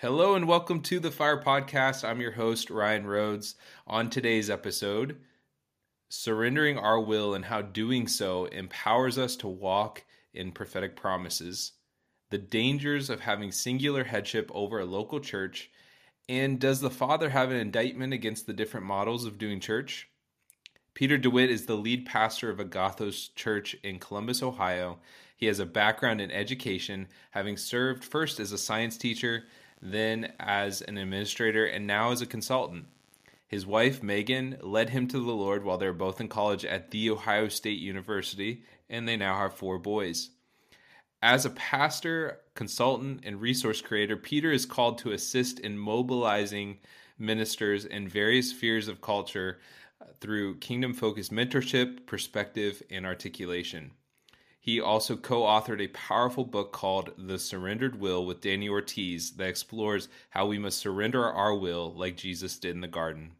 Hello and welcome to the Fire Podcast. I'm your host, Ryan Rhodes. On today's episode, surrendering our will and how doing so empowers us to walk in prophetic promises, the dangers of having singular headship over a local church, and does the Father have an indictment against the different models of doing church? Peter DeWitt is the lead pastor of Agathos Church in Columbus, Ohio. He has a background in education, having served first as a science teacher then as an administrator, and now as a consultant. His wife, Megan, led him to the Lord while they were both in college at The Ohio State University, and they now have four boys. As a pastor, consultant, and resource creator, Peter is called to assist in mobilizing ministers in various spheres of culture through kingdom focused mentorship, perspective, and articulation. He also co authored a powerful book called The Surrendered Will with Danny Ortiz that explores how we must surrender our will like Jesus did in the garden.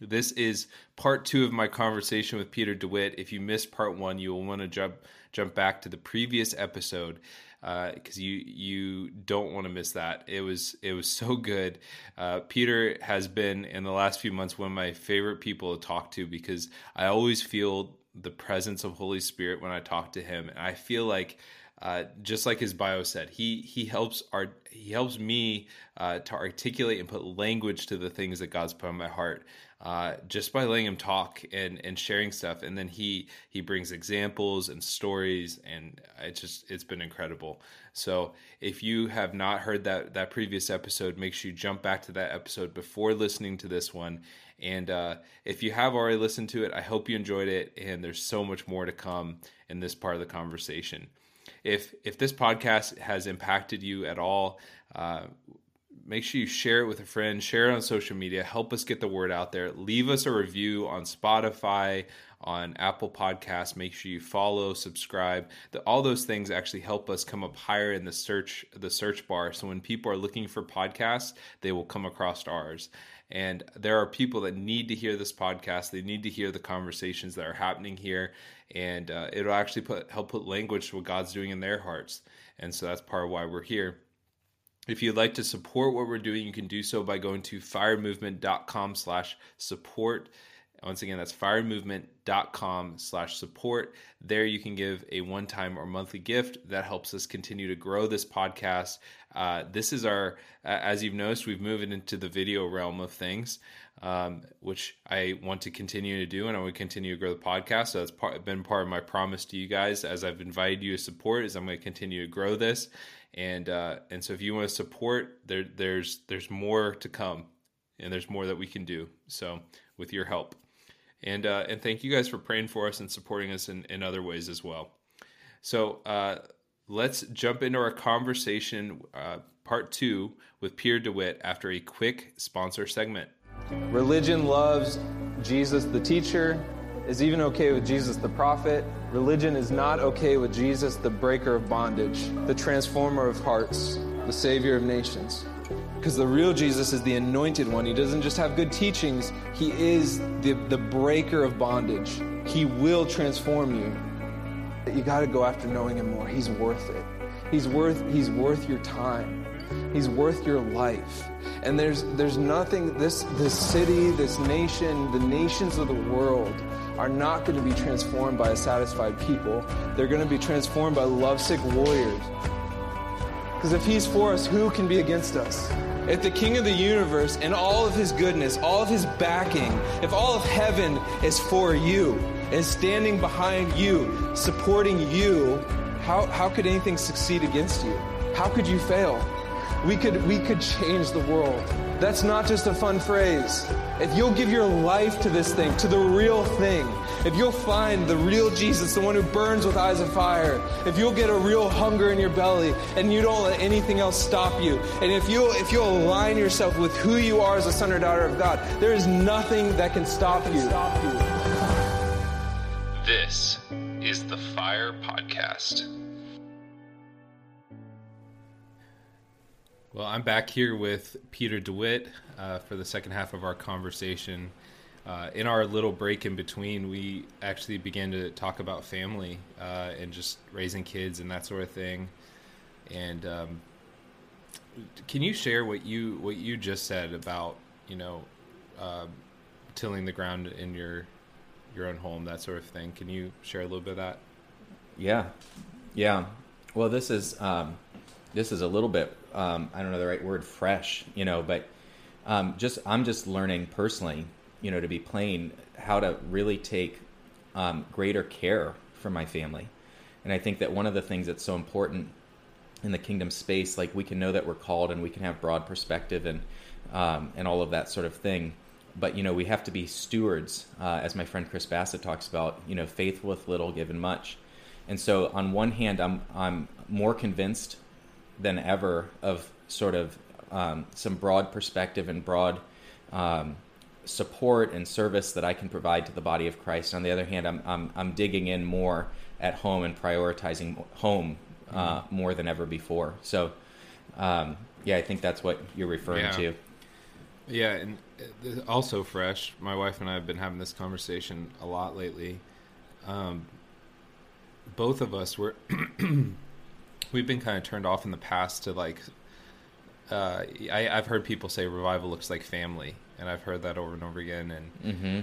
This is part two of my conversation with Peter DeWitt. If you missed part one, you will want to jump jump back to the previous episode because uh, you you don't want to miss that. It was it was so good. Uh, Peter has been in the last few months one of my favorite people to talk to because I always feel the presence of Holy Spirit when I talk to him. And I feel like uh, just like his bio said, he he helps our he helps me uh, to articulate and put language to the things that God's put on my heart. Uh, just by letting him talk and and sharing stuff, and then he he brings examples and stories, and it's just it's been incredible. So if you have not heard that that previous episode, make sure you jump back to that episode before listening to this one, and uh, if you have already listened to it, I hope you enjoyed it. And there's so much more to come in this part of the conversation. If if this podcast has impacted you at all, uh, make sure you share it with a friend, share it on social media, help us get the word out there. Leave us a review on Spotify, on Apple Podcasts. Make sure you follow, subscribe. The, all those things actually help us come up higher in the search the search bar. So when people are looking for podcasts, they will come across ours. And there are people that need to hear this podcast. They need to hear the conversations that are happening here, and uh, it'll actually put help put language to what God's doing in their hearts. And so that's part of why we're here. If you'd like to support what we're doing, you can do so by going to firemovement.com slash support. Once again, that's firemovement.com slash support. There you can give a one-time or monthly gift that helps us continue to grow this podcast. Uh, this is our, as you've noticed, we've moved into the video realm of things, um, which I want to continue to do, and I want to continue to grow the podcast. So that's part, been part of my promise to you guys as I've invited you to support. Is I'm going to continue to grow this, and uh, and so if you want to support, there there's there's more to come, and there's more that we can do. So with your help. And uh, and thank you guys for praying for us and supporting us in, in other ways as well. So uh, let's jump into our conversation, uh, part two, with Peter DeWitt after a quick sponsor segment. Religion loves Jesus the teacher, is even okay with Jesus the prophet. Religion is not okay with Jesus the breaker of bondage, the transformer of hearts, the savior of nations. Because the real Jesus is the anointed one. He doesn't just have good teachings, He is the, the breaker of bondage. He will transform you. You got to go after knowing Him more. He's worth it. He's worth, he's worth your time. He's worth your life. And there's, there's nothing, this, this city, this nation, the nations of the world are not going to be transformed by a satisfied people. They're going to be transformed by lovesick warriors. Because if He's for us, who can be against us? If the King of the universe and all of his goodness, all of his backing, if all of heaven is for you, is standing behind you, supporting you, how, how could anything succeed against you? How could you fail? We could, we could change the world. That's not just a fun phrase. If you'll give your life to this thing, to the real thing, if you'll find the real Jesus, the one who burns with eyes of fire, if you'll get a real hunger in your belly and you don't let anything else stop you, and if you'll, if you'll align yourself with who you are as a son or daughter of God, there is nothing that can stop you. This is the Fire Podcast. Well, I'm back here with Peter DeWitt uh, for the second half of our conversation. Uh, in our little break in between, we actually began to talk about family uh, and just raising kids and that sort of thing. And um, can you share what you what you just said about you know uh, tilling the ground in your your own home, that sort of thing? Can you share a little bit of that? Yeah, yeah. Well, this is um, this is a little bit um, I don't know the right word, fresh, you know, but um, just I'm just learning personally, you know, to be plain, how to really take um, greater care for my family, and I think that one of the things that's so important in the kingdom space, like we can know that we're called and we can have broad perspective and um, and all of that sort of thing. But you know, we have to be stewards, uh, as my friend Chris Bassett talks about. You know, faithful with little, given much. And so, on one hand, I'm I'm more convinced than ever of sort of um, some broad perspective and broad um, support and service that I can provide to the body of Christ. On the other hand, I'm I'm, I'm digging in more at home and prioritizing home uh, mm-hmm. more than ever before. So, um, yeah, I think that's what you're referring yeah. to. Yeah, and uh, also fresh. My wife and I have been having this conversation a lot lately. Um, both of us were we've been kind of turned off in the past to like. Uh, I, I've heard people say revival looks like family, and I've heard that over and over again. And mm-hmm.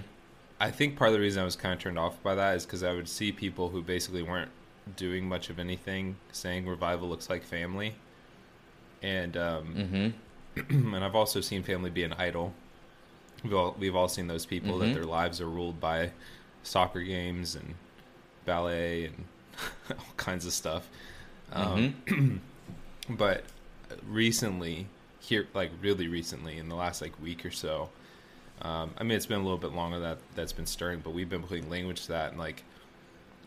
I think part of the reason I was kind of turned off by that is because I would see people who basically weren't doing much of anything saying revival looks like family, and um, mm-hmm and I've also seen family be an idol. We've all we've all seen those people mm-hmm. that their lives are ruled by soccer games and ballet and all kinds of stuff. Um, mm-hmm. but recently, here, like really recently, in the last like week or so, um, I mean, it's been a little bit longer that that's been stirring, but we've been putting language to that and like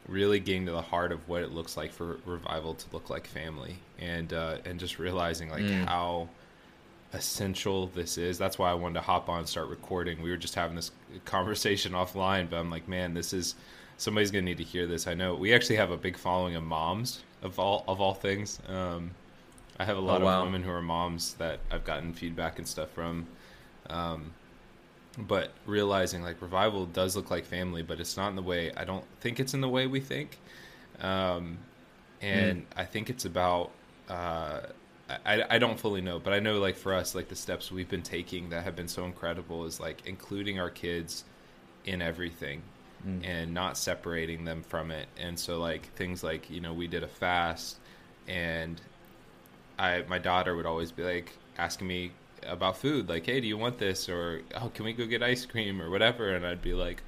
really getting to the heart of what it looks like for revival to look like family, and uh, and just realizing like mm. how essential this is. That's why I wanted to hop on and start recording. We were just having this conversation offline, but I'm like, man, this is somebody's gonna need to hear this. I know we actually have a big following of moms of all of all things. Um, I have a lot oh, wow. of women who are moms that I've gotten feedback and stuff from. Um, but realizing like revival does look like family, but it's not in the way I don't think it's in the way we think. Um, and mm. I think it's about uh, I, I don't fully know, but I know like for us, like the steps we've been taking that have been so incredible is like including our kids in everything mm. and not separating them from it. And so like things like, you know, we did a fast and I my daughter would always be like asking me about food, like, hey, do you want this? Or oh, can we go get ice cream or whatever? And I'd be like,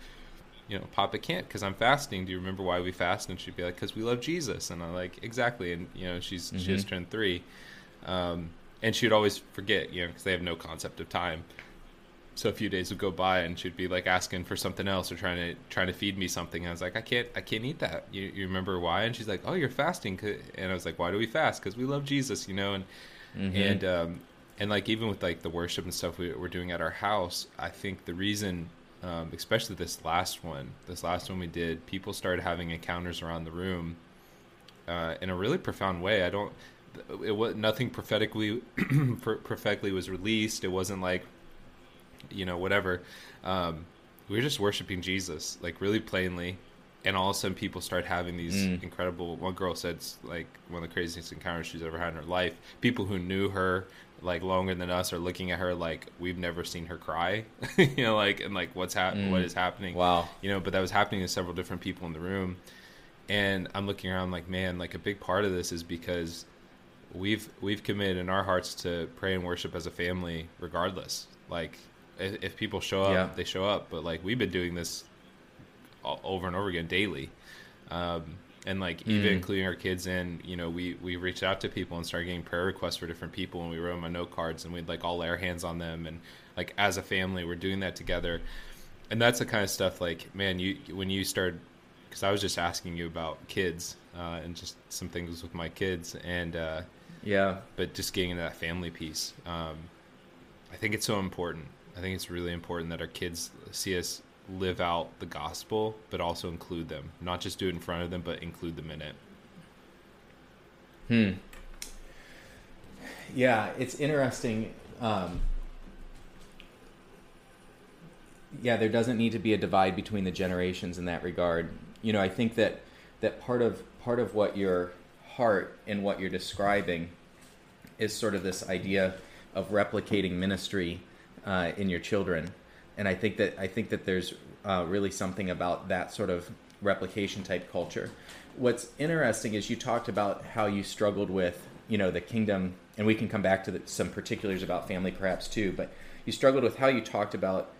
you know, Papa can't because I'm fasting. Do you remember why we fast? And she'd be like, because we love Jesus. And I'm like, exactly. And you know, she's mm-hmm. she just turned three, um, and she would always forget, you know, because they have no concept of time. So a few days would go by, and she'd be like asking for something else or trying to trying to feed me something. And I was like, I can't, I can't eat that. You, you remember why? And she's like, Oh, you're fasting. And I was like, Why do we fast? Because we love Jesus, you know. And mm-hmm. and um, and like even with like the worship and stuff we, are doing at our house, I think the reason, um, especially this last one, this last one we did, people started having encounters around the room uh, in a really profound way. I don't it was nothing prophetically prophetically was released. It wasn't like you know whatever. Um, we were just worshiping Jesus like really plainly, and all of a sudden people start having these mm. incredible. One girl said like one of the craziest encounters she's ever had in her life. People who knew her like longer than us are looking at her like we've never seen her cry you know like and like what's happening mm. what is happening wow you know but that was happening to several different people in the room and i'm looking around like man like a big part of this is because we've we've committed in our hearts to pray and worship as a family regardless like if, if people show up yeah. they show up but like we've been doing this over and over again daily um, and like mm. even including our kids in you know we we reached out to people and started getting prayer requests for different people and we wrote them on note cards and we'd like all lay our hands on them and like as a family we're doing that together and that's the kind of stuff like man you when you start because i was just asking you about kids uh, and just some things with my kids and uh, yeah. But just getting into that family piece, um, I think it's so important. I think it's really important that our kids see us live out the gospel, but also include them. Not just do it in front of them, but include them in it. Hmm. Yeah, it's interesting. Um, yeah, there doesn't need to be a divide between the generations in that regard. You know, I think that that part of part of what you're heart and what you're describing is sort of this idea of replicating ministry uh, in your children, and I think that I think that there's uh, really something about that sort of replication type culture. What's interesting is you talked about how you struggled with you know the kingdom, and we can come back to the, some particulars about family perhaps too, but you struggled with how you talked about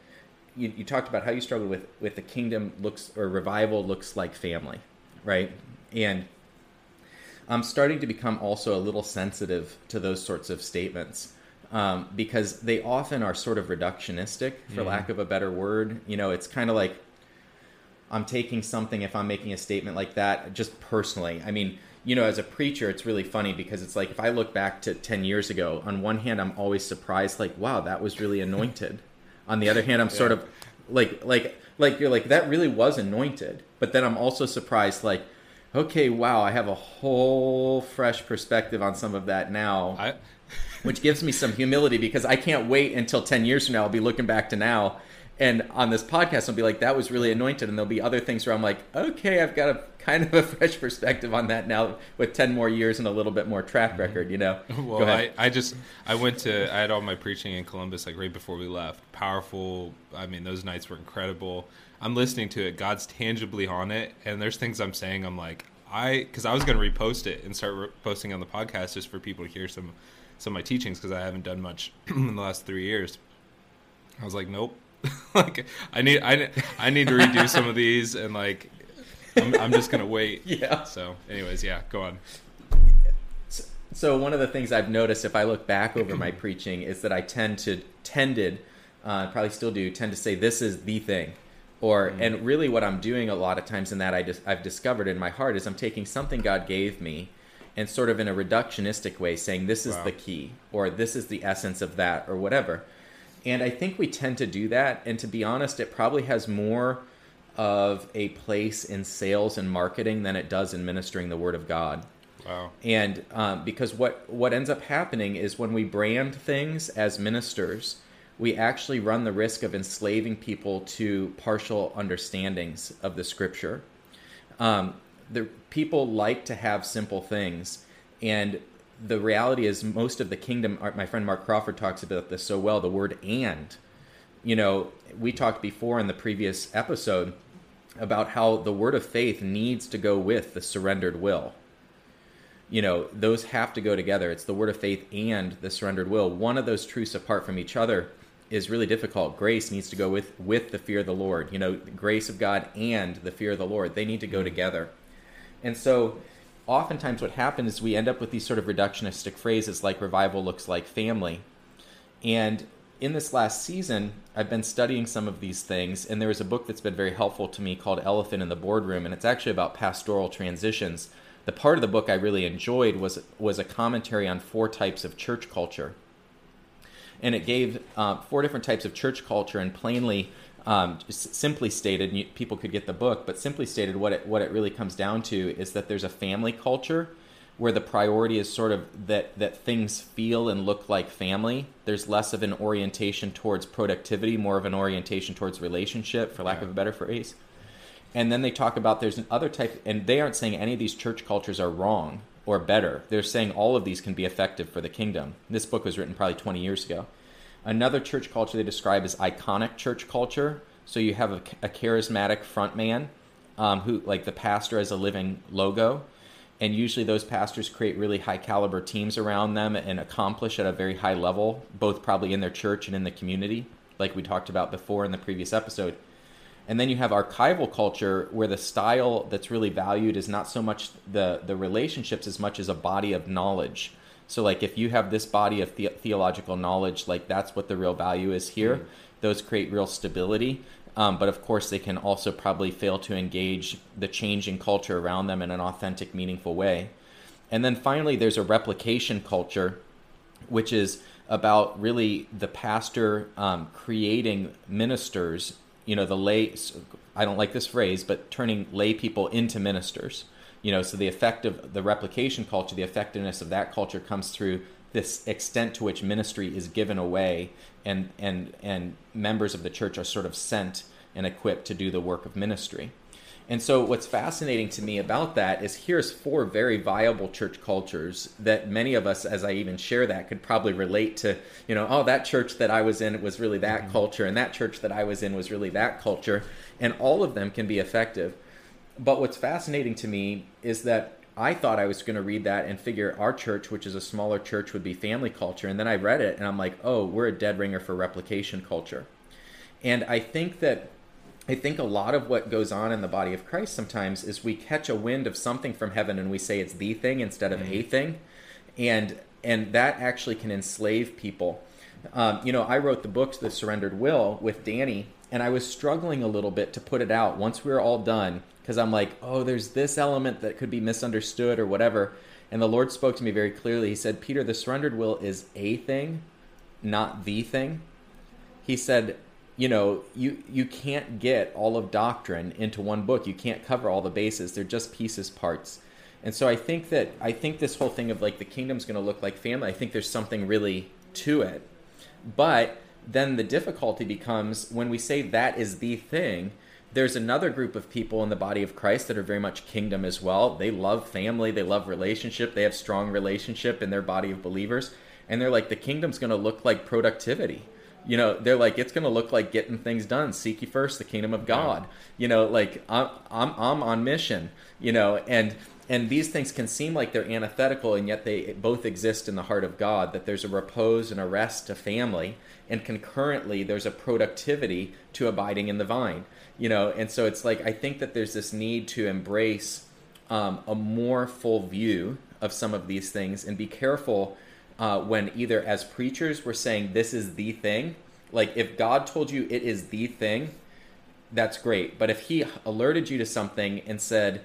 you, you talked about how you struggled with with the kingdom looks or revival looks like family, right? And I'm starting to become also a little sensitive to those sorts of statements um, because they often are sort of reductionistic, for mm. lack of a better word. You know, it's kind of like I'm taking something if I'm making a statement like that, just personally. I mean, you know, as a preacher, it's really funny because it's like if I look back to 10 years ago, on one hand, I'm always surprised, like, wow, that was really anointed. on the other hand, I'm yeah. sort of like, like, like you're like that really was anointed. But then I'm also surprised, like, okay, wow, I have a whole fresh perspective on some of that now, I... which gives me some humility because I can't wait until 10 years from now. I'll be looking back to now. And on this podcast, I'll be like, that was really anointed. And there'll be other things where I'm like, okay, I've got a kind of a fresh perspective on that now with 10 more years and a little bit more track mm-hmm. record, you know? well, I, I just, I went to, I had all my preaching in Columbus like right before we left. Powerful. I mean, those nights were incredible. I'm listening to it. God's tangibly on it, and there's things I'm saying. I'm like, I because I was going to repost it and start re- posting on the podcast just for people to hear some some of my teachings because I haven't done much in the last three years. I was like, nope. like I need I I need to redo some of these and like I'm, I'm just gonna wait. Yeah. So, anyways, yeah, go on. So one of the things I've noticed if I look back over my preaching is that I tend to tended, uh, probably still do, tend to say this is the thing or mm. and really what i'm doing a lot of times in that i just i've discovered in my heart is i'm taking something god gave me and sort of in a reductionistic way saying this is wow. the key or this is the essence of that or whatever and i think we tend to do that and to be honest it probably has more of a place in sales and marketing than it does in ministering the word of god Wow. And um, because what what ends up happening is when we brand things as ministers, we actually run the risk of enslaving people to partial understandings of the scripture. Um, the people like to have simple things, and the reality is most of the kingdom. My friend Mark Crawford talks about this so well. The word "and," you know, we talked before in the previous episode about how the word of faith needs to go with the surrendered will you know those have to go together it's the word of faith and the surrendered will one of those truths apart from each other is really difficult. Grace needs to go with with the fear of the Lord. You know, the grace of God and the fear of the Lord. They need to go mm-hmm. together. And so oftentimes what happens is we end up with these sort of reductionistic phrases like revival looks like family. And in this last season, I've been studying some of these things, and there is a book that's been very helpful to me called Elephant in the Boardroom, and it's actually about pastoral transitions. The part of the book I really enjoyed was was a commentary on four types of church culture and it gave uh, four different types of church culture and plainly um, simply stated you, people could get the book but simply stated what it what it really comes down to is that there's a family culture where the priority is sort of that that things feel and look like family there's less of an orientation towards productivity more of an orientation towards relationship for lack yeah. of a better phrase and then they talk about there's another type and they aren't saying any of these church cultures are wrong or better. They're saying all of these can be effective for the kingdom. This book was written probably 20 years ago. Another church culture they describe as iconic church culture. So you have a, a charismatic front man um, who, like the pastor, as a living logo. And usually those pastors create really high caliber teams around them and accomplish at a very high level, both probably in their church and in the community, like we talked about before in the previous episode. And then you have archival culture where the style that's really valued is not so much the, the relationships as much as a body of knowledge. So, like, if you have this body of the- theological knowledge, like, that's what the real value is here. Mm-hmm. Those create real stability. Um, but of course, they can also probably fail to engage the changing culture around them in an authentic, meaningful way. And then finally, there's a replication culture, which is about really the pastor um, creating ministers you know the lay i don't like this phrase but turning lay people into ministers you know so the effect of the replication culture the effectiveness of that culture comes through this extent to which ministry is given away and and and members of the church are sort of sent and equipped to do the work of ministry And so, what's fascinating to me about that is here's four very viable church cultures that many of us, as I even share that, could probably relate to. You know, oh, that church that I was in was really that mm-hmm. culture, and that church that I was in was really that culture, and all of them can be effective. But what's fascinating to me is that I thought I was going to read that and figure our church, which is a smaller church, would be family culture. And then I read it and I'm like, oh, we're a dead ringer for replication culture. And I think that I think a lot of what goes on in the body of Christ sometimes is we catch a wind of something from heaven and we say it's the thing instead of mm-hmm. a thing, and and that actually can enslave people. Um, you know, I wrote the book The Surrendered Will with Danny, and I was struggling a little bit to put it out. Once we were all done, because I'm like, oh, there's this element that could be misunderstood or whatever. And the Lord spoke to me very clearly. He said, Peter, the surrendered will is a thing, not the thing. He said, you know, you you can't get all of doctrine into one book. You can't cover all the bases. They're just pieces, parts. And so I think that I think this whole thing of like the kingdom's going to look like family. I think there's something really to it. But then the difficulty becomes when we say that is the thing, there's another group of people in the body of Christ that are very much kingdom as well. They love family, they love relationship, they have strong relationship in their body of believers. And they're like, the kingdom's going to look like productivity you know they're like it's going to look like getting things done seek ye first the kingdom of god you know like I'm, I'm i'm on mission you know and and these things can seem like they're antithetical and yet they both exist in the heart of god that there's a repose and a rest to family and concurrently there's a productivity to abiding in the vine you know and so it's like i think that there's this need to embrace um, a more full view of some of these things and be careful uh, when either as preachers we're saying this is the thing like if god told you it is the thing that's great. But if he alerted you to something and said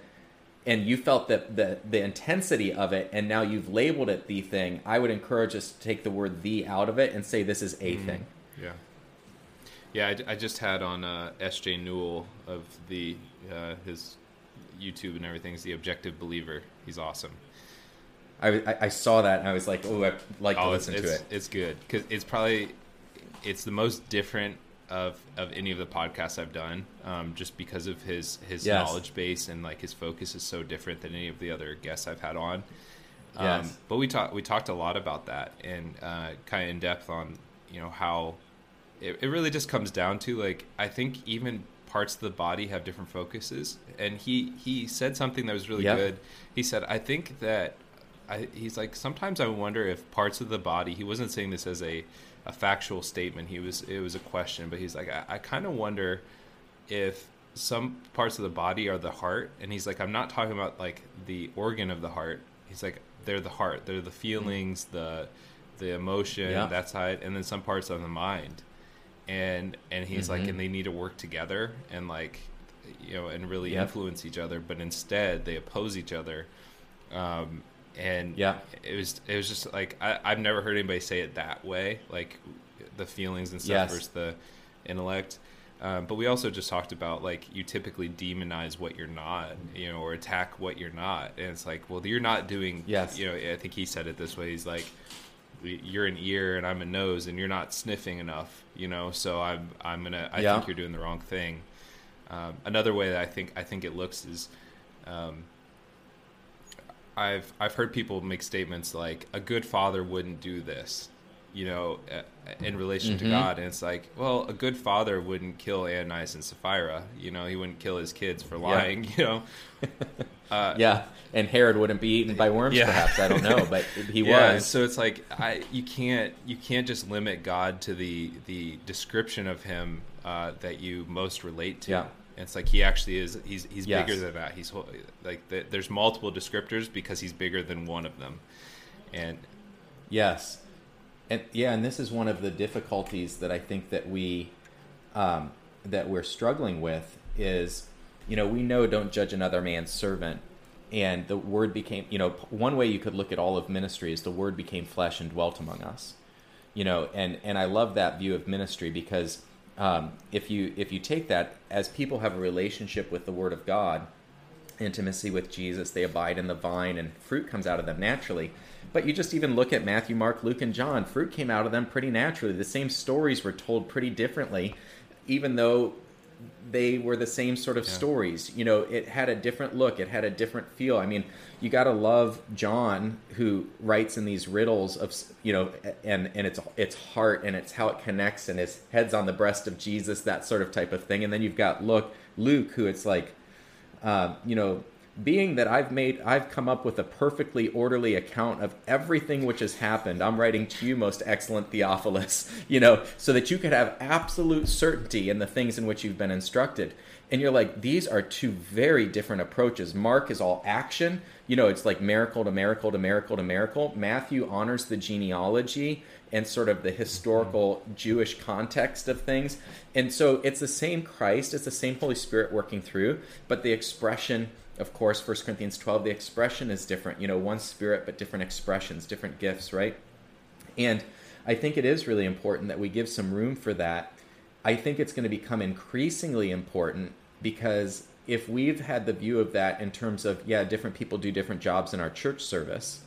and you felt that the the intensity of it and now you've labeled it the thing i would encourage us to take the word the out of it and say this is a mm thing. Yeah yeah I, I, just had on uh, sj newell of the uh, his youtube and everything is the objective believer he's awesome I, I saw that and I was like, oh, I'd like oh, to listen to it. It's good because it's probably it's the most different of of any of the podcasts I've done, um, just because of his his yes. knowledge base and like his focus is so different than any of the other guests I've had on. Um, yes. But we talked we talked a lot about that and uh, kind of in depth on you know how it, it really just comes down to like I think even parts of the body have different focuses and he he said something that was really yep. good. He said I think that I, he's like sometimes I wonder if parts of the body. He wasn't saying this as a a factual statement. He was it was a question, but he's like I, I kind of wonder if some parts of the body are the heart, and he's like I'm not talking about like the organ of the heart. He's like they're the heart. They're the feelings, mm-hmm. the the emotion, yeah. that side, and then some parts of the mind. And and he's mm-hmm. like, and they need to work together and like you know and really yep. influence each other, but instead they oppose each other. Um, and yeah, it was it was just like I, I've never heard anybody say it that way, like the feelings and stuff yes. versus the intellect. Um, but we also just talked about like you typically demonize what you're not, you know, or attack what you're not, and it's like, well, you're not doing. Yes. You know, I think he said it this way. He's like, you're an ear and I'm a nose, and you're not sniffing enough, you know. So I'm I'm gonna I yeah. think you're doing the wrong thing. Um, another way that I think I think it looks is. Um, I've I've heard people make statements like a good father wouldn't do this, you know, in relation mm-hmm. to God, and it's like, well, a good father wouldn't kill Ananias and Sapphira, you know, he wouldn't kill his kids for lying, yeah. you know. Uh, yeah, and Herod wouldn't be eaten by worms, yeah. perhaps. I don't know, but he yeah, was. So it's like I you can't you can't just limit God to the the description of him uh, that you most relate to. Yeah it's like he actually is. He's he's yes. bigger than that. He's like the, there's multiple descriptors because he's bigger than one of them. And yes, and yeah, and this is one of the difficulties that I think that we um, that we're struggling with is, you know, we know don't judge another man's servant, and the word became, you know, one way you could look at all of ministry is the word became flesh and dwelt among us, you know, and and I love that view of ministry because um, if you if you take that as people have a relationship with the Word of God, intimacy with Jesus, they abide in the vine, and fruit comes out of them naturally. But you just even look at Matthew, Mark, Luke, and John. Fruit came out of them pretty naturally. The same stories were told pretty differently, even though they were the same sort of Yeah. stories. You know, it had a different look, it had a different feel. I mean, you got to love John who writes in these riddles of you know, and and it's it's heart and it's how it connects and his head's on the breast of Jesus, that sort of type of thing. And then you've got look Luke who it's like, uh, you know. Being that I've made, I've come up with a perfectly orderly account of everything which has happened. I'm writing to you, most excellent Theophilus, you know, so that you could have absolute certainty in the things in which you've been instructed. And you're like, these are two very different approaches. Mark is all action, you know, it's like miracle to miracle to miracle to miracle. Matthew honors the genealogy and sort of the historical Jewish context of things. And so it's the same Christ, it's the same Holy Spirit working through, but the expression of course 1 corinthians 12 the expression is different you know one spirit but different expressions different gifts right? And i think it is really important that we give some room for that. I think it's going to become increasingly important because if we've had the view of that in terms of yeah different people do different jobs in our church service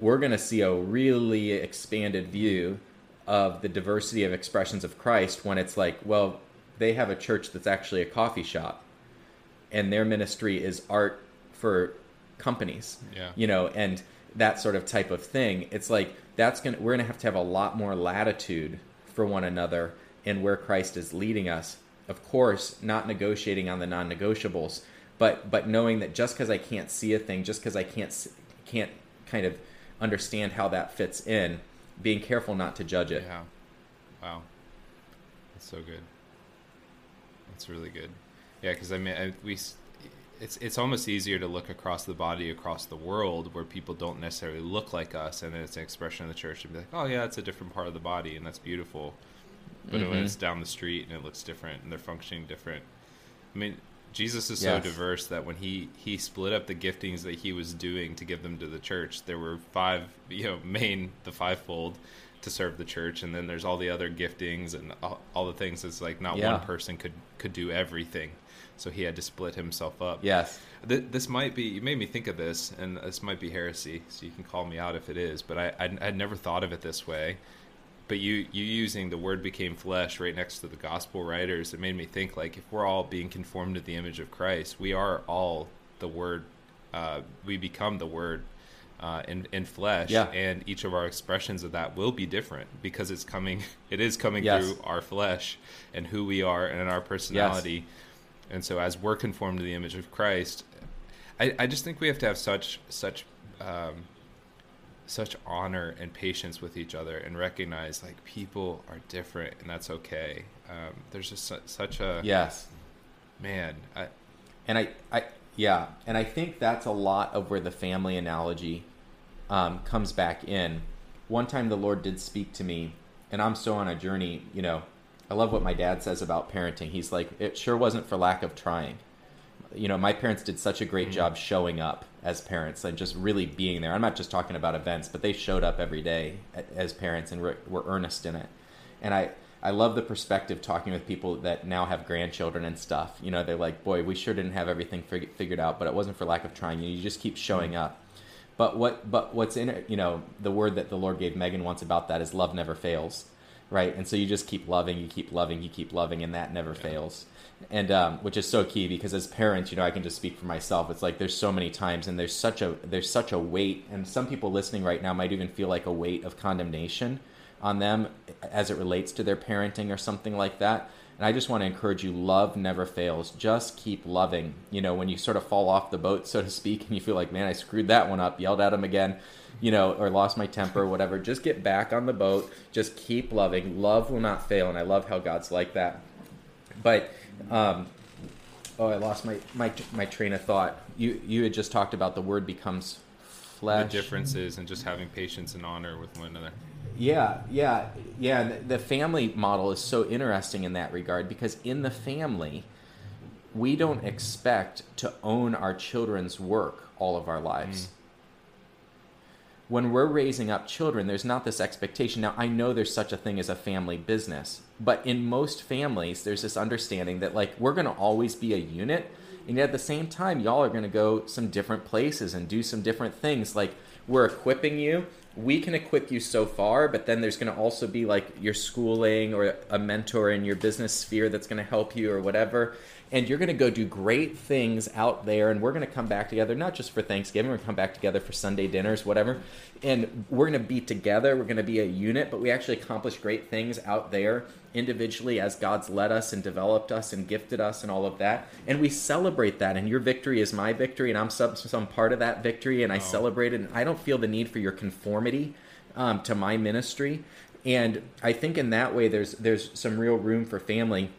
we're going to see a really expanded view of the diversity of expressions of christ when it's like well they have a church that's actually a coffee shop and their ministry is art for companies Yeah. you know and that sort of type of thing it's like that's gonna we're gonna have to have a lot more latitude for one another in where christ is leading us of course not negotiating on the non-negotiables but but knowing that just because i can't see a thing just because i can't can't kind of understand how that fits in being careful not to judge it Yeah. Wow. That's so good. That's really good. Yeah, because I mean, I, we it's it's almost easier to look across the body across the world where people don't necessarily look like us, and it's an expression of the church, and be like, oh yeah, it's a different part of the body, and that's beautiful. But when Mhm. it's down the street and it looks different, and they're functioning different, I mean, Jesus is Yes. so diverse that when he he split up the giftings that he was doing to give them to the church, there were five, you know, main the fivefold to serve the church, and then there's all the other giftings and all, all the things. It's like not Yeah. one person could could do everything, so he had to split himself up. yes Th- this might be you made me think of this, and this might be heresy, so you can call me out if it is. But I I'd, I'd never thought of it this way. But you you using the word became flesh right next to the gospel writers, it made me think like if we're all being conformed to the image of Christ, we are all the word. Uh, we become the word uh, in in flesh, Yeah. and each of our expressions of that will be different because it's coming. It is coming Yes. through our flesh and who we are and our personality. And so, as we're conformed to the image of Christ, I, I just think we have to have such such um, such honor and patience with each other, and recognize like people are different, and that's okay. Um, there's just su- such a yes man. I, And I, I, yeah, and I think that's a lot of where the family analogy um, comes back in. One time, the Lord did speak to me, and I'm so on a journey. You know, I love what my dad says about parenting. He's like, it sure wasn't for lack of trying. You know, my parents did such a great mm. job showing up as parents and just really being there. I'm not just talking about events, but they showed up every day as parents and were, were earnest in it. And I, I love the perspective talking with people that now have grandchildren and stuff. You know, they're like, boy, we sure didn't have everything fig- figured out, but it wasn't for lack of trying. You, know, you just keep showing mm. up. But what, but what's in it? You know, the word that the Lord gave Megan once about that is love never fails, right? And so you just keep loving, you keep loving, you keep loving, and that never fails. And um, which is so key because as parents, you know, I can just speak for myself. It's like there's so many times, and there's such a there's such a weight, and some people listening right now might even feel like a weight of condemnation on them as it relates to their parenting or something like that. And I just want to encourage you love never fails. Just keep loving. You know, when you sort of fall off the boat, so to speak, and you feel like, man, I screwed that one up, yelled at him again, you know, or lost my temper or whatever, just get back on the boat. Just keep loving. Love will not fail. And I love how God's like that. But, um, oh, I lost my, my, my train of thought. You, you had just talked about the word becomes the flesh. differences and just having patience and honor with one another. Yeah, yeah, yeah. and The family model is so interesting in that regard because in the family, we don't expect to own our children's work all of our lives. When we're raising up children, there's not this expectation. Now, I know there's such a thing as a family business, but in most families, there's this understanding that, like, we're going to always be a unit. And yet at the same time, y'all are going to go some different places and do some different things. Like, we're equipping you we can equip you so far, but then there's going to also be like your schooling or a mentor in your business sphere that's going to help you or whatever. And you're going to go do great things out there, and we're going to come back together, not just for Thanksgiving, we're going to come back together for Sunday dinners, whatever. And we're going to be together, we're going to be a unit, but we actually accomplish great things out there individually as God's led us and developed us and gifted us and all of that. And we celebrate that. And your victory is my victory, and I'm some, some part of that victory, and I celebrate it. And I don't feel the need for your conformity um, to my ministry. And I think in that way, there's there's some real room for family.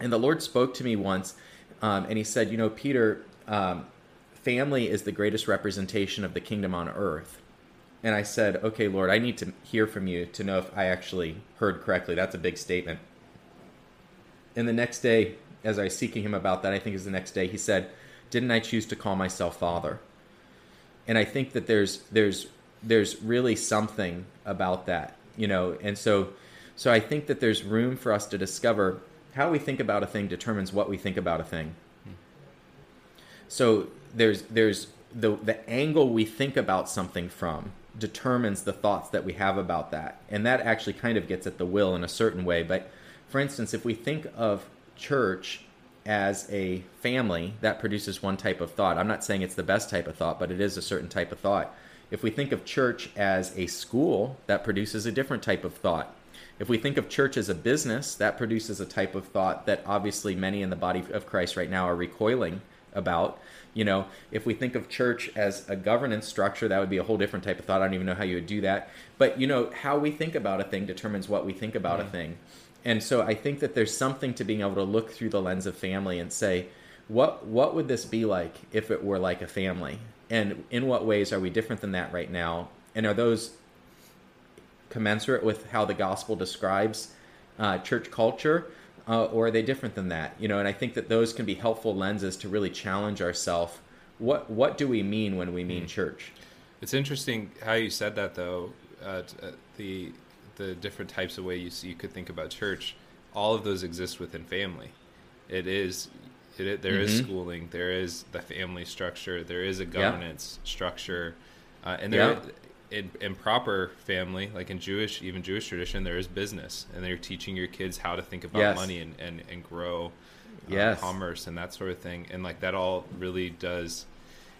And the Lord spoke to me once, um, and He said, "You know, Peter, um, family is the greatest representation of the kingdom on earth." And I said, okay, Lord, I need to hear from you to know if I actually heard correctly. That's a big statement. And the next day, as I was seeking him about that, I think it was the next day, he said, Didn't I choose to call myself Father? And I think that there's there's there's really something about that, you know, and so so I think that there's room for us to discover how we think about a thing determines what we think about a thing. So there's there's the the angle we think about something from determines the thoughts that we have about that. And that actually kind of gets at the will in a certain way. But for instance, if we think of church as a family, that produces one type of thought. I'm not saying it's the best type of thought, but it is a certain type of thought. If we think of church as a school, that produces a different type of thought. If we think of church as a business, that produces a type of thought that obviously many in the body of Christ right now are recoiling about. You know, if we think of church as a governance structure, that would be a whole different type of thought. I don't even know how you would do that. But, you know, how we think about a thing determines what we think about mm-hmm. a thing. And so I think that there's something to being able to look through the lens of family and say, what what would this be like if it were like a family? And in what ways are we different than that right now? And are those commensurate with how the gospel describes uh, church culture? uh, or are they different than that? You know, and I think that those can be helpful lenses to really challenge ourselves. What what do we mean when we mean mm. church? It's interesting how you said that, though. Uh, uh, the the different types of way you you could think about church, all of those exist within family. It is, it, there mm-hmm. is schooling, there is the family structure, there is a governance yeah. structure, uh, and there yeah in, in proper family, like in Jewish, even Jewish tradition, there is business, and they're teaching your kids how to think about yes. money and, and, and grow uh, yes. commerce and that sort of thing. And like that all really does.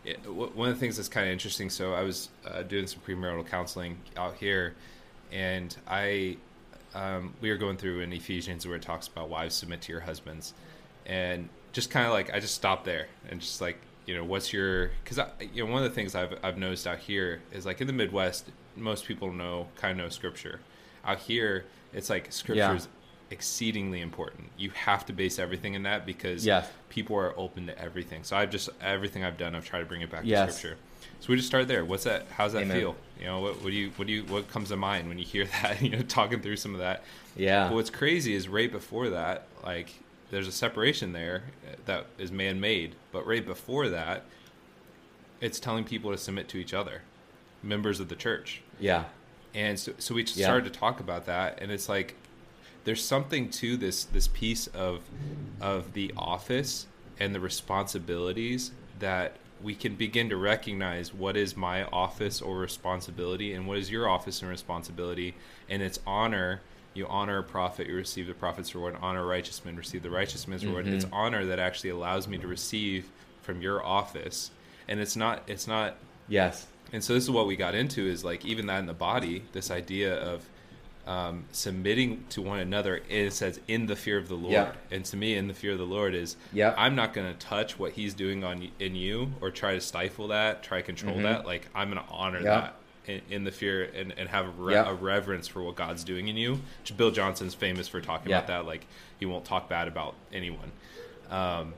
It, one of the things that's kind of interesting. So I was uh, doing some premarital counseling out here, and I um, we were going through in Ephesians where it talks about wives submit to your husbands, and just kind of like I just stopped there and just like you know what's your because you know one of the things I've I've noticed out here is like in the Midwest most people know kind of know scripture out here it's like scripture yeah. is exceedingly important you have to base everything in that because yes. people are open to everything so I've just everything I've done I've tried to bring it back yes. to scripture so we just start there what's that how's that Amen. feel you know what, what do you what do you what comes to mind when you hear that you know talking through some of that yeah but what's crazy is right before that like there's a separation there that is man made. But right before that, it's telling people to submit to each other, members of the church. Yeah. And so, so we yeah. started to talk about that, and it's like there's something to this this piece of of the office and the responsibilities that we can begin to recognize what is my office or responsibility and what is your office and responsibility and its honor you honor a prophet, you receive the prophet's reward. Honor a righteous man, receive the righteous man's mm-hmm. reward. It's honor that actually allows me to receive from your office, and it's not. It's not. Yes. And so this is what we got into is like even that in the body, this idea of um, submitting to one another. It says in the fear of the Lord, yeah. and to me, in the fear of the Lord is yeah. I'm not going to touch what He's doing on in you or try to stifle that, try to control mm-hmm. that. Like I'm going to honor yeah. that in, in the fear and, and have a, re- a, reverence for what God's doing in you. Which Bill Johnson's famous for talking about that. Like he won't talk bad about anyone because um,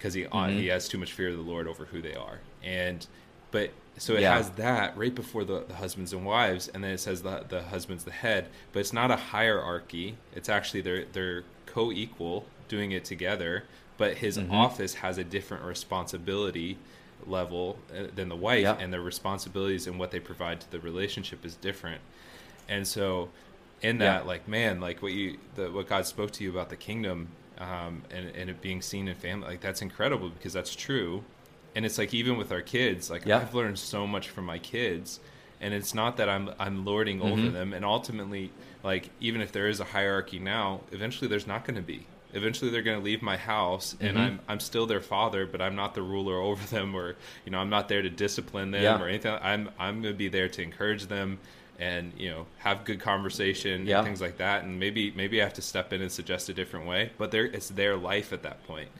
he mm-hmm. he has too much fear of the Lord over who they are. And but so it yeah. has that right before the, the, husbands and wives, and then it says the the husband's the head. But it's not a hierarchy. It's actually they're they're co-equal doing it together. But his mm-hmm. office has a different responsibility level uh, than the wife, yep. and their responsibilities and what they provide to the relationship is different. And so, in that, like, man, like what you, the, what God spoke to you about the kingdom, um, and and it being seen in family, like that's incredible because that's true. And it's like even with our kids, like I've learned so much from my kids, and it's not that I'm I'm lording over Mhm. them. And ultimately, like even if there is a hierarchy now, eventually there's not going to be. Eventually they're going to leave my house, and Mhm. I'm I'm still their father, but I'm not the ruler over them, or you know I'm not there to discipline them Yeah. or anything. I'm I'm going to be there to encourage them. And you know, have good conversation Yeah. and things like that, and maybe maybe I have to step in and suggest a different way. But there, it's their life at that point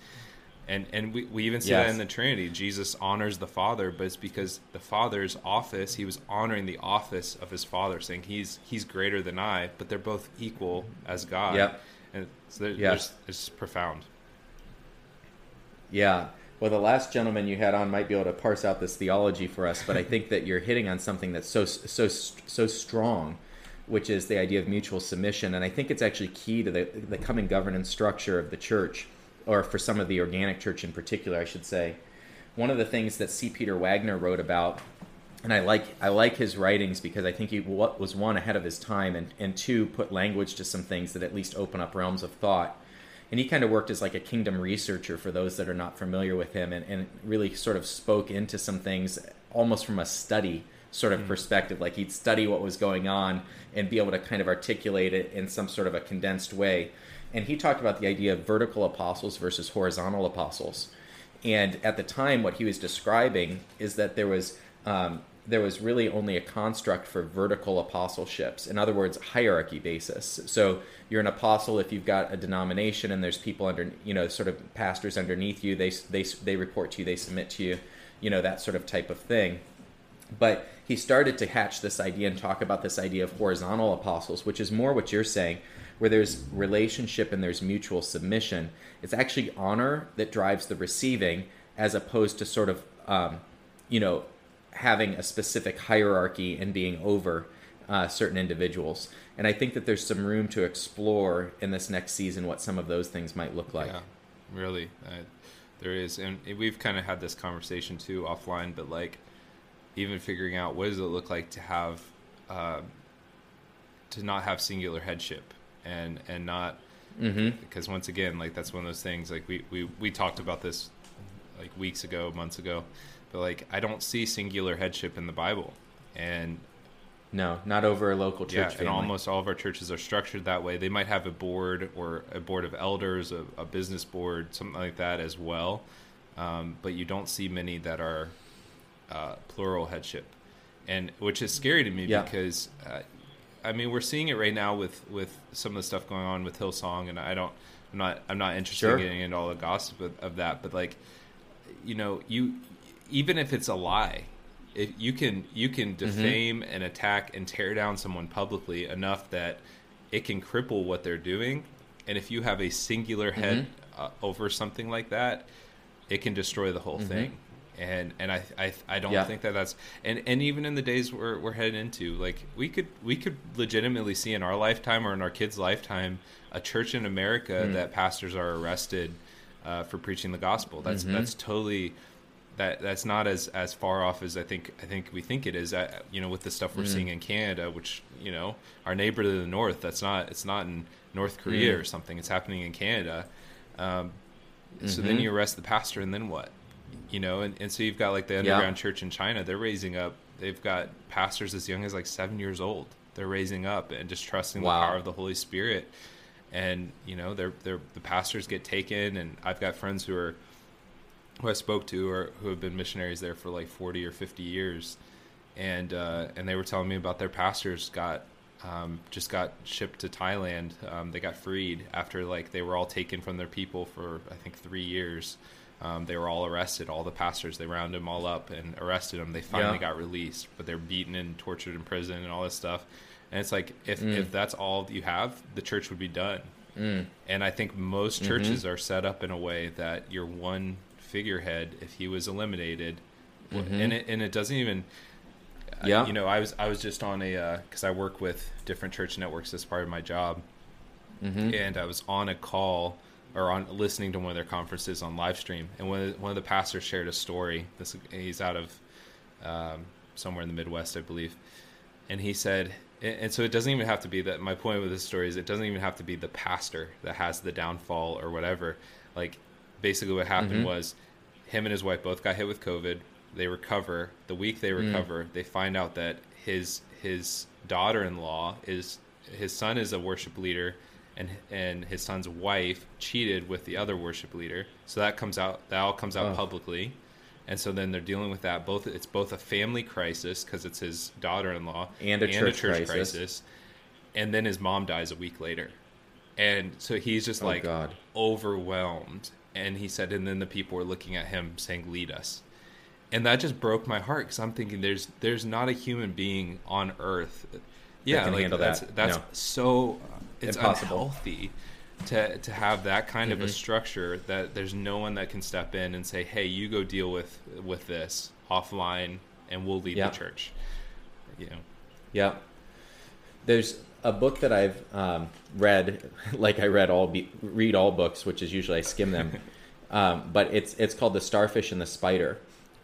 and and we, we even see that in the trinity jesus honors the father but it's because the father's office he was honoring the office of his father saying he's he's greater than i but they're both equal as god Yep. And so there, there's it's profound Yeah. Well, the last gentleman you had on might be able to parse out this theology for us, but I think that you're hitting on something that's so so so strong, which is the idea of mutual submission, and I think it's actually key to the the coming governance structure of the church, or for some of the organic church in particular, I should say. One of the things that C. Peter Wagner wrote about, and I like I like his writings because I think he wa- was one ahead of his time, and and two put language to some things that at least open up realms of thought. And he kind of worked as like a kingdom researcher for those that are not familiar with him and, and really sort of spoke into some things almost from a study sort of perspective. Like he'd study what was going on and be able to kind of articulate it in some sort of a condensed way. And he talked about the idea of vertical apostles versus horizontal apostles. And at the time what he was describing is that there was um, there was really only a construct for vertical apostleships in other words hierarchy basis so you're an apostle if you've got a denomination and there's people under you know sort of pastors underneath you they they they report to you they submit to you you know that sort of type of thing but he started to hatch this idea and talk about this idea of horizontal apostles, which is more what you're saying, where there's relationship and there's mutual submission. It's actually honor that drives the receiving, as opposed to sort of, um, you know, having a specific hierarchy and being over uh, certain individuals. And I think that there's some room to explore in this next season what some of those things might look like. yeah really uh, there is and we've kind of had this conversation too offline but like even figuring out what does it look like to have uh, to not have singular headship and and not Mm-hmm. because once again like that's one of those things like we, we we talked about this like weeks ago months ago but like i don't see singular headship in the bible and No, not over a local church yeah family. and almost all of our churches are structured that way they might have a board or a board of elders a, a business board something like that as well um, but you don't see many that are uh, plural headship and which is scary to me Yeah. because uh, I mean we're seeing it right now with with some of the stuff going on with Hillsong and I don't I'm not I'm not interested Sure. in getting into all the gossip of, of that but like you know you even if it's a lie if you can you can Mm-hmm. defame and attack and tear down someone publicly enough that it can cripple what they're doing and if you have a singular head Mm-hmm. uh, over something like that it can destroy the whole thing and and I I, I don't Mm-hmm. Yeah. think that that's and and even in the days we're we're heading into like we could we could legitimately see in our lifetime or in our kids lifetime a church in America Mm. that pastors are arrested uh, for preaching the gospel that's Mm-hmm. that's totally that that's not as as far off as I think I think we think it is. Uh, you know, with the stuff we're Mm. seeing in Canada, which you know, our neighbor to the north, that's not it's not in North Korea Mm. or something. It's happening in Canada. Um, So Mm-hmm. then you arrest the pastor, and then what? You know, and, and so you've got like the underground church in China. They're raising up. They've got pastors as young as like seven years old. They're raising up and just trusting Wow. the power of the Holy Spirit. And you know, they're they're the pastors get taken, and I've got friends who are who I spoke to or who have been missionaries there for like 40 or 50 years. And, uh, and they were telling me about their pastors got, um, just got shipped to Thailand. Um, they got freed after like they were all taken from their people for, I think three years. Um, they were all arrested, all the pastors, they rounded them all up and arrested them. They finally Yeah. got released, but they're beaten and tortured in prison and all this stuff. And it's like, if, if that's all you have, the church would be done. And I think most churches are set up in a way that your one figurehead, if he was eliminated, mm-hmm. and it and it doesn't even. Yeah. you know, I was I was just on a uh, because I work with different church networks as part of my job, mm-hmm. and I was on a call or on listening to one of their conferences on live stream, and one of the, one of the pastors shared a story. This he's out of um, somewhere in the Midwest, I believe, and he said, and and so it doesn't even have to be that. My point with this story is it doesn't even have to be the pastor that has the downfall or whatever. Like basically, what happened mm-hmm. was him and his wife both got hit with COVID. They recover. The week they mm. recover, they find out that his his daughter-in-law is his son is a worship leader and and his son's wife cheated with the other worship leader so that comes out that all comes out Oh. publicly and so then they're dealing with that both it's both a family crisis because it's his daughter-in-law And a church crisis. and then his mom dies a week later and so he's just Oh, like God. overwhelmed and he said and then the people were looking at him saying lead us and that just broke my heart because i'm thinking there's there's not a human being on earth yeah like that's that. that's No. so it's Impossible. unhealthy to to have that kind Mm-hmm. of a structure that there's no one that can step in and say hey you go deal with with this offline and we'll lead Yeah. the church you know Yeah. There's a book that I've um, read, like I read all be- read all books, which is usually I skim them. um, but it's it's called The Starfish and the Spider,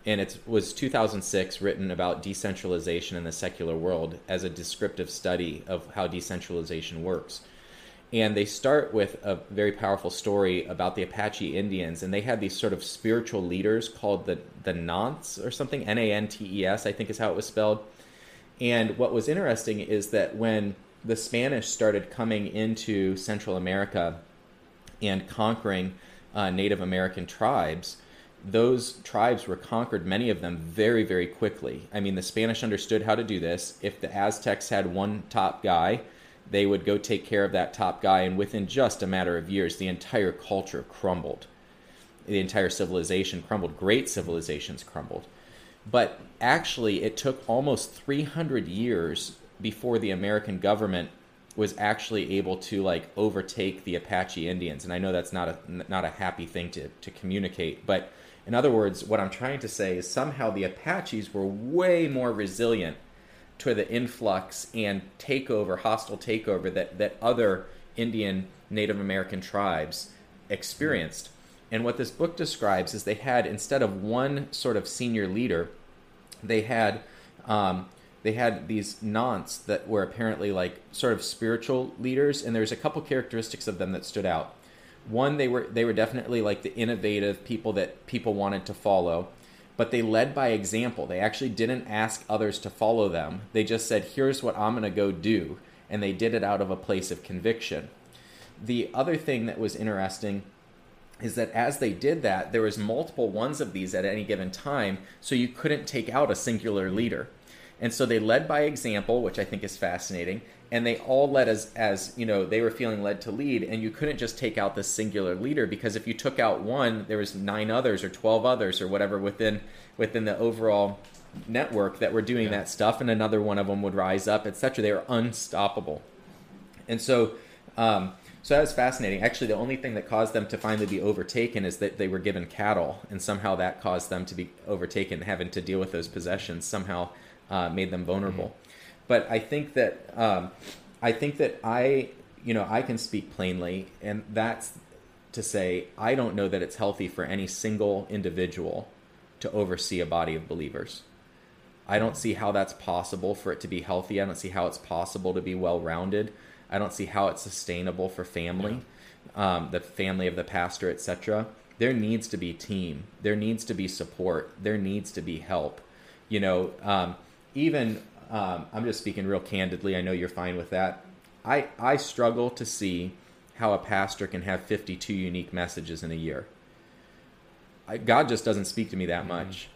and it was 2006, written about decentralization in the secular world as a descriptive study of how decentralization works. And they start with a very powerful story about the Apache Indians, and they had these sort of spiritual leaders called the the Nants or something, N A N T E S, I think is how it was spelled. And what was interesting is that when the Spanish started coming into Central America and conquering uh, Native American tribes, those tribes were conquered, many of them, very, very quickly. I mean, the Spanish understood how to do this. If the Aztecs had one top guy, they would go take care of that top guy, and within just a matter of years, the entire culture crumbled. The entire civilization crumbled. Great civilizations crumbled. But actually, it took almost 300 years before the American government was actually able to like overtake the Apache Indians. And I know that's not a not a happy thing to to communicate, but in other words, what I'm trying to say is somehow the Apaches were way more resilient to the influx and takeover, hostile takeover that that other Indian Native American tribes experienced. And what this book describes is they had instead of one sort of senior leader, they had um, they had these nants that were apparently like sort of spiritual leaders, and there's a couple characteristics of them that stood out. One, they were they were definitely like the innovative people that people wanted to follow, but they led by example. They actually didn't ask others to follow them. They just said, "Here's what I'm going to go do," and they did it out of a place of conviction. The other thing that was interesting is that as they did that, there was multiple ones of these at any given time, so you couldn't take out a singular leader. And so they led by example, which I think is fascinating, and they all led as as you know they were feeling led to lead, and you couldn't just take out this singular leader because if you took out one, there was nine others or twelve others or whatever within within the overall network that were doing Yeah. that stuff, and another one of them would rise up, etc. They were unstoppable. And so, um, so that was fascinating. Actually, the only thing that caused them to finally be overtaken is that they were given cattle, and somehow that caused them to be overtaken, having to deal with those possessions. Somehow uh, made them vulnerable. But I think that um, I think that I, you know, I can speak plainly, and that's to say I don't know that it's healthy for any single individual to oversee a body of believers. I don't see how that's possible for it to be healthy. I don't see how it's possible to be well rounded. I don't see how it's sustainable for family, um, the family of the pastor, etc. There needs to be team. There needs to be support. There needs to be help. You know, um, even um, I'm just speaking real candidly. I know you're fine with that. I I struggle to see how a pastor can have 52 unique messages in a year. I, God just doesn't speak to me that much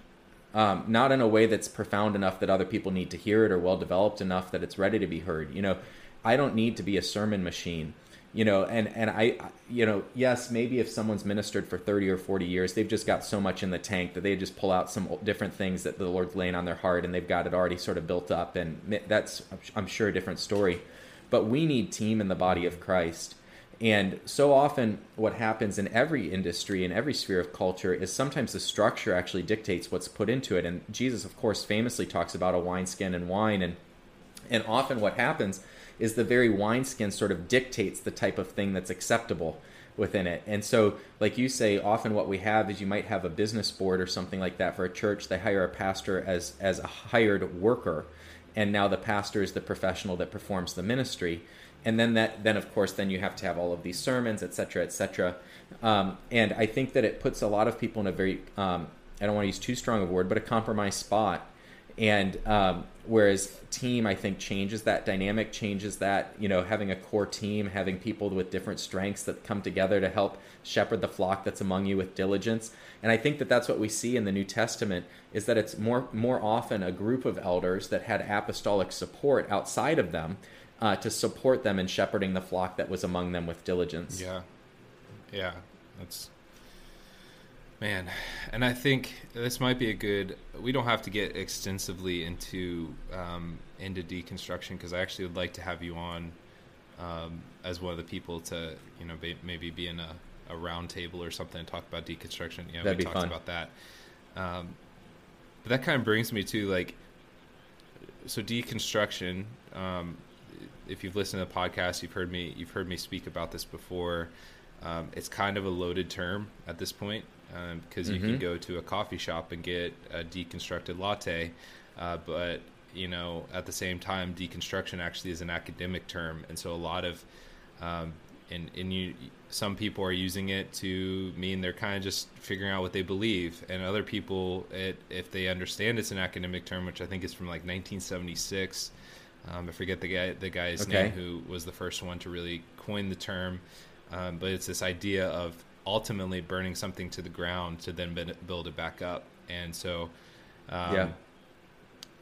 um, not in a way that's profound enough that other people need to hear it or well developed enough that it's ready to be heard. You know, I don't need to be a sermon machine. You know, and and I, you know, yes, maybe if someone's ministered for thirty or forty years, they've just got so much in the tank that they just pull out some different things that the Lord's laying on their heart, and they've got it already sort of built up, and that's I'm sure a different story. But we need team in the body of Christ. And so often, what happens in every industry, in every sphere of culture, is sometimes the structure actually dictates what's put into it. And Jesus, of course, famously talks about a wineskin and wine. And, and often, what happens is the very wineskin sort of dictates the type of thing that's acceptable within it. And so, like you say, often what we have is you might have a business board or something like that for a church. They hire a pastor as, as a hired worker. And now the pastor is the professional that performs the ministry and then that then of course then you have to have all of these sermons et cetera et cetera um, and i think that it puts a lot of people in a very um, i don't want to use too strong a word but a compromised spot And um, whereas team, I think, changes that dynamic, changes that, you know, having a core team, having people with different strengths that come together to help shepherd the flock that's among you with diligence. And I think that that's what we see in the New Testament is that it's more more often a group of elders that had apostolic support outside of them uh, to support them in shepherding the flock that was among them with diligence. Yeah, yeah, that's man, and I think this might be a good. We don't have to get extensively into um, into deconstruction because I actually would like to have you on um, as one of the people to you know maybe be in a a roundtable or something and talk about deconstruction. Yeah, That'd we be talked fun. about that. Um, but that kind of brings me to like, so deconstruction. Um, if you've listened to the podcast, you've heard me you've heard me speak about this before. Um, it's kind of a loaded term at this point because you can Mhm. go to a coffee shop and get a deconstructed latte, uh, but you know at the same time, deconstruction actually is an academic term, and so a lot of um, and and you some people are using it to mean they're kind of just figuring out what they believe and other people it, if they understand it's an academic term which i think is from like 1976 um, i forget the guy the guy's Okay. name who was the first one to really coin the term um, but it's this idea of ultimately burning something to the ground to then build it back up and so um, Yeah.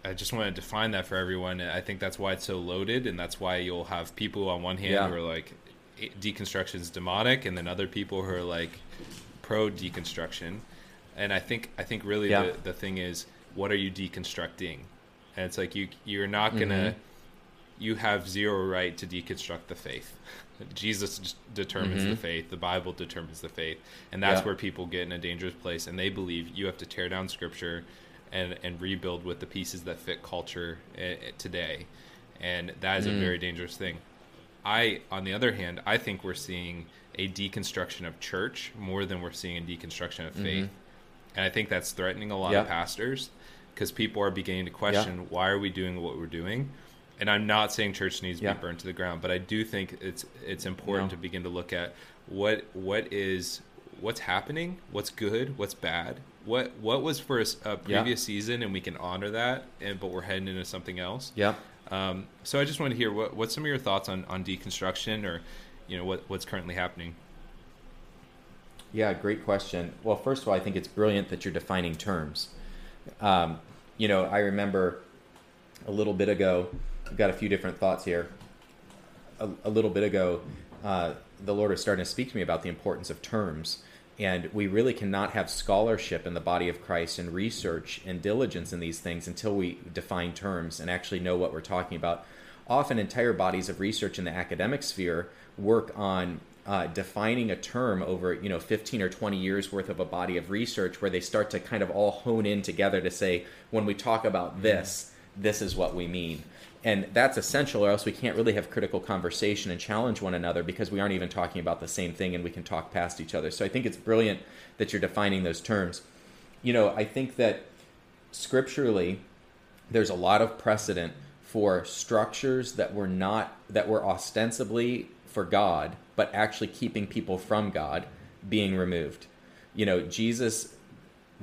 I just want to define that for everyone. I think that's why it's so loaded, and that's why you'll have people on one hand Yeah. who are like "Eh, deconstruction is demonic, and then other people who are like pro deconstruction. And I think I think really Yeah. the, the thing is, what are you deconstructing? And it's like you you're not gonna Mm-hmm. you have zero right to deconstruct the faith. Jesus determines the faith. The Bible determines the faith, and that's Mm-hmm. Yeah. where people get in a dangerous place, and they believe you have to tear down Scripture and and rebuild with the pieces that fit culture uh, today, and that is a Mm. very dangerous thing. I, on the other hand, I think we're seeing a deconstruction of church more than we're seeing a deconstruction of faith, and I think that's threatening a lot of Mm-hmm. Pastors because people are beginning to question why are we doing what we're doing. And I'm not saying church needs to Yeah. be burned to the ground, but I do think it's it's important No. to begin to look at what what is what's happening, what's good, what's bad, what what was for a, Yeah. previous season, and we can honor that, and but we're heading into something else. Yeah. Um, so I just want to hear what what's some of your thoughts on on deconstruction, or you know what what's currently happening. Yeah, great question. Well, first of all, I think it's brilliant that you're defining terms. Um, you know, I remember a little bit ago, I've got a few different thoughts here. A, a little bit ago, uh, the Lord was starting to speak to me about the importance of terms. And we really cannot have scholarship in the body of Christ and research and diligence in these things until we define terms and actually know what we're talking about. Often, entire bodies of research in the academic sphere work on uh, defining a term over you know 15 or 20 years worth of a body of research where they start to kind of all hone in together to say when we talk about this this is what we mean and that's essential or else we can't really have critical conversation and challenge one another because we aren't even talking about the same thing and we can talk past each other so i think it's brilliant that you're defining those terms you know i think that scripturally there's a lot of precedent for structures that were not that were ostensibly for God, but actually keeping people from God being removed. You know, Jesus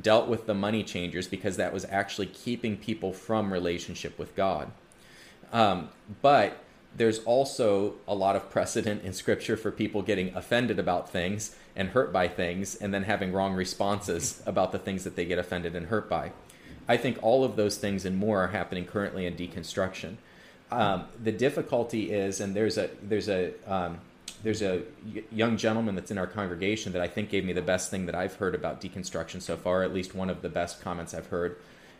dealt with the money changers because that was actually keeping people from relationship with God. Um, but there's also a lot of precedent in scripture for people getting offended about things and hurt by things and then having wrong responses about the things that they get offended and hurt by. I think all of those things and more are happening currently in deconstruction. Um, the difficulty is, and there's a there's a um, there's a young gentleman that's in our congregation that I think gave me the best thing that I've heard about deconstruction so far, at least one of the best comments I've heard.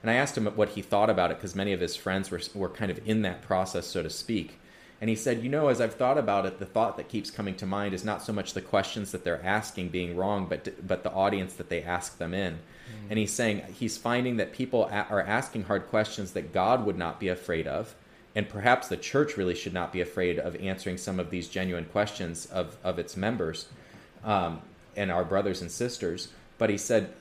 And I asked him what he thought about it because many of his friends were were kind of in that process, so to speak. And he said, you know, as I've thought about it, the thought that keeps coming to mind is not so much the questions that they're asking being wrong, but but the audience that they ask them in. And he's saying he's finding that people a- are asking hard questions that God would not be afraid of, and perhaps the church really should not be afraid of answering some of these genuine questions of of its members um, and our brothers and sisters. But he said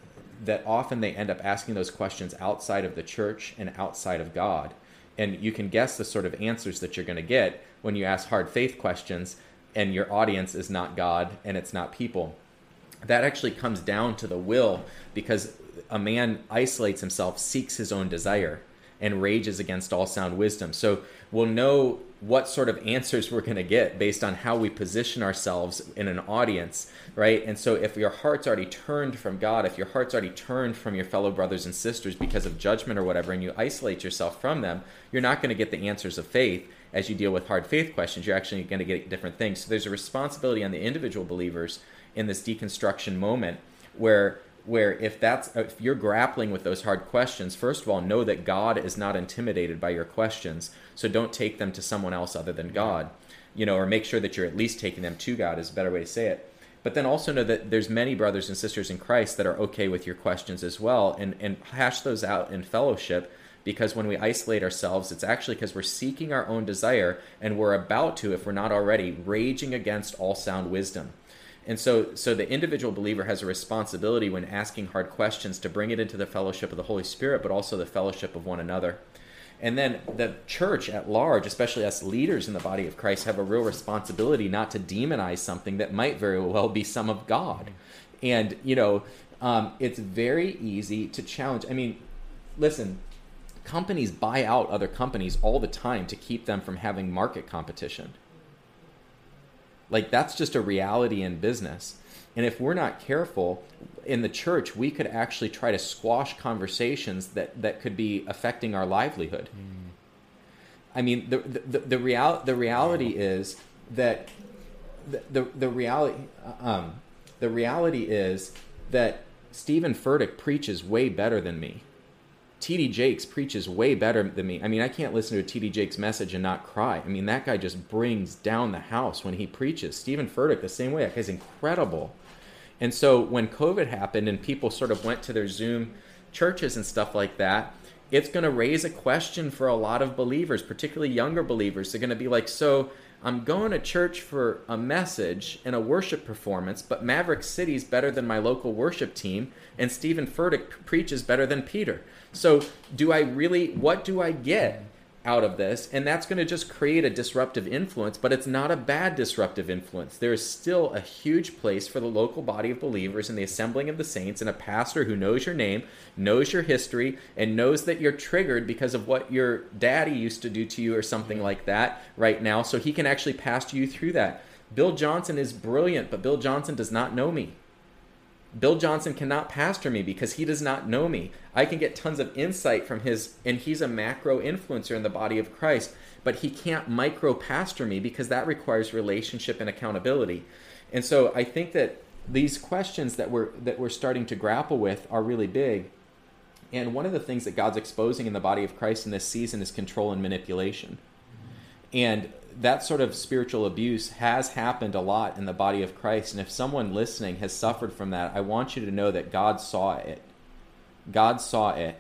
that often they end up asking those questions outside of the church and outside of God. And you can guess the sort of answers that you're going to get when you ask hard faith questions and your audience is not God and it's not people. That actually comes down to the will because a man isolates himself, seeks his own desire. and rages against all sound wisdom. So we'll know what sort of answers we're going to get based on how we position ourselves in an audience, right? And so if your heart's already turned from God, if your heart's already turned from your fellow brothers and sisters because of judgment or whatever, and you isolate yourself from them, you're not going to get the answers of faith as you deal with hard faith questions. You're actually going to get different things. So there's a responsibility on the individual believers in this deconstruction moment where where if that's if you're grappling with those hard questions first of all know that god is not intimidated by your questions so don't take them to someone else other than god you know or make sure that you're at least taking them to god is a better way to say it but then also know that there's many brothers and sisters in christ that are okay with your questions as well and and hash those out in fellowship because when we isolate ourselves it's actually because we're seeking our own desire and we're about to if we're not already raging against all sound wisdom and so, so the individual believer has a responsibility when asking hard questions to bring it into the fellowship of the Holy Spirit, but also the fellowship of one another. And then the church at large, especially us leaders in the body of Christ, have a real responsibility not to demonize something that might very well be some of God. And, you know, um, it's very easy to challenge. I mean, listen, companies buy out other companies all the time to keep them from having market competition. Like that's just a reality in business. And if we're not careful in the church, we could actually try to squash conversations that, that could be affecting our livelihood. Mm. I mean, the, the, the, real, the reality is that the, the, the reality, um, the reality is that Steven Furtick preaches way better than me. TD Jakes preaches way better than me. I mean, I can't listen to a TD Jakes message and not cry. I mean, that guy just brings down the house when he preaches. Steven Furtick, the same way. That guy's incredible. And so when COVID happened and people sort of went to their Zoom churches and stuff like that, it's going to raise a question for a lot of believers, particularly younger believers. They're going to be like, so I'm going to church for a message and a worship performance, but Maverick City's better than my local worship team, and Steven Furtick preaches better than Peter. So, do I really, what do I get out of this? And that's going to just create a disruptive influence, but it's not a bad disruptive influence. There is still a huge place for the local body of believers in the assembling of the saints and a pastor who knows your name, knows your history, and knows that you're triggered because of what your daddy used to do to you or something like that right now. So he can actually pastor you through that. Bill Johnson is brilliant, but Bill Johnson does not know me. Bill Johnson cannot pastor me because he does not know me. I can get tons of insight from his, and he's a macro influencer in the body of Christ, but he can't micro pastor me because that requires relationship and accountability. And so I think that these questions that we're that we're starting to grapple with are really big. And one of the things that God's exposing in the body of Christ in this season is control and manipulation. And that sort of spiritual abuse has happened a lot in the body of Christ. And if someone listening has suffered from that, I want you to know that God saw it. God saw it.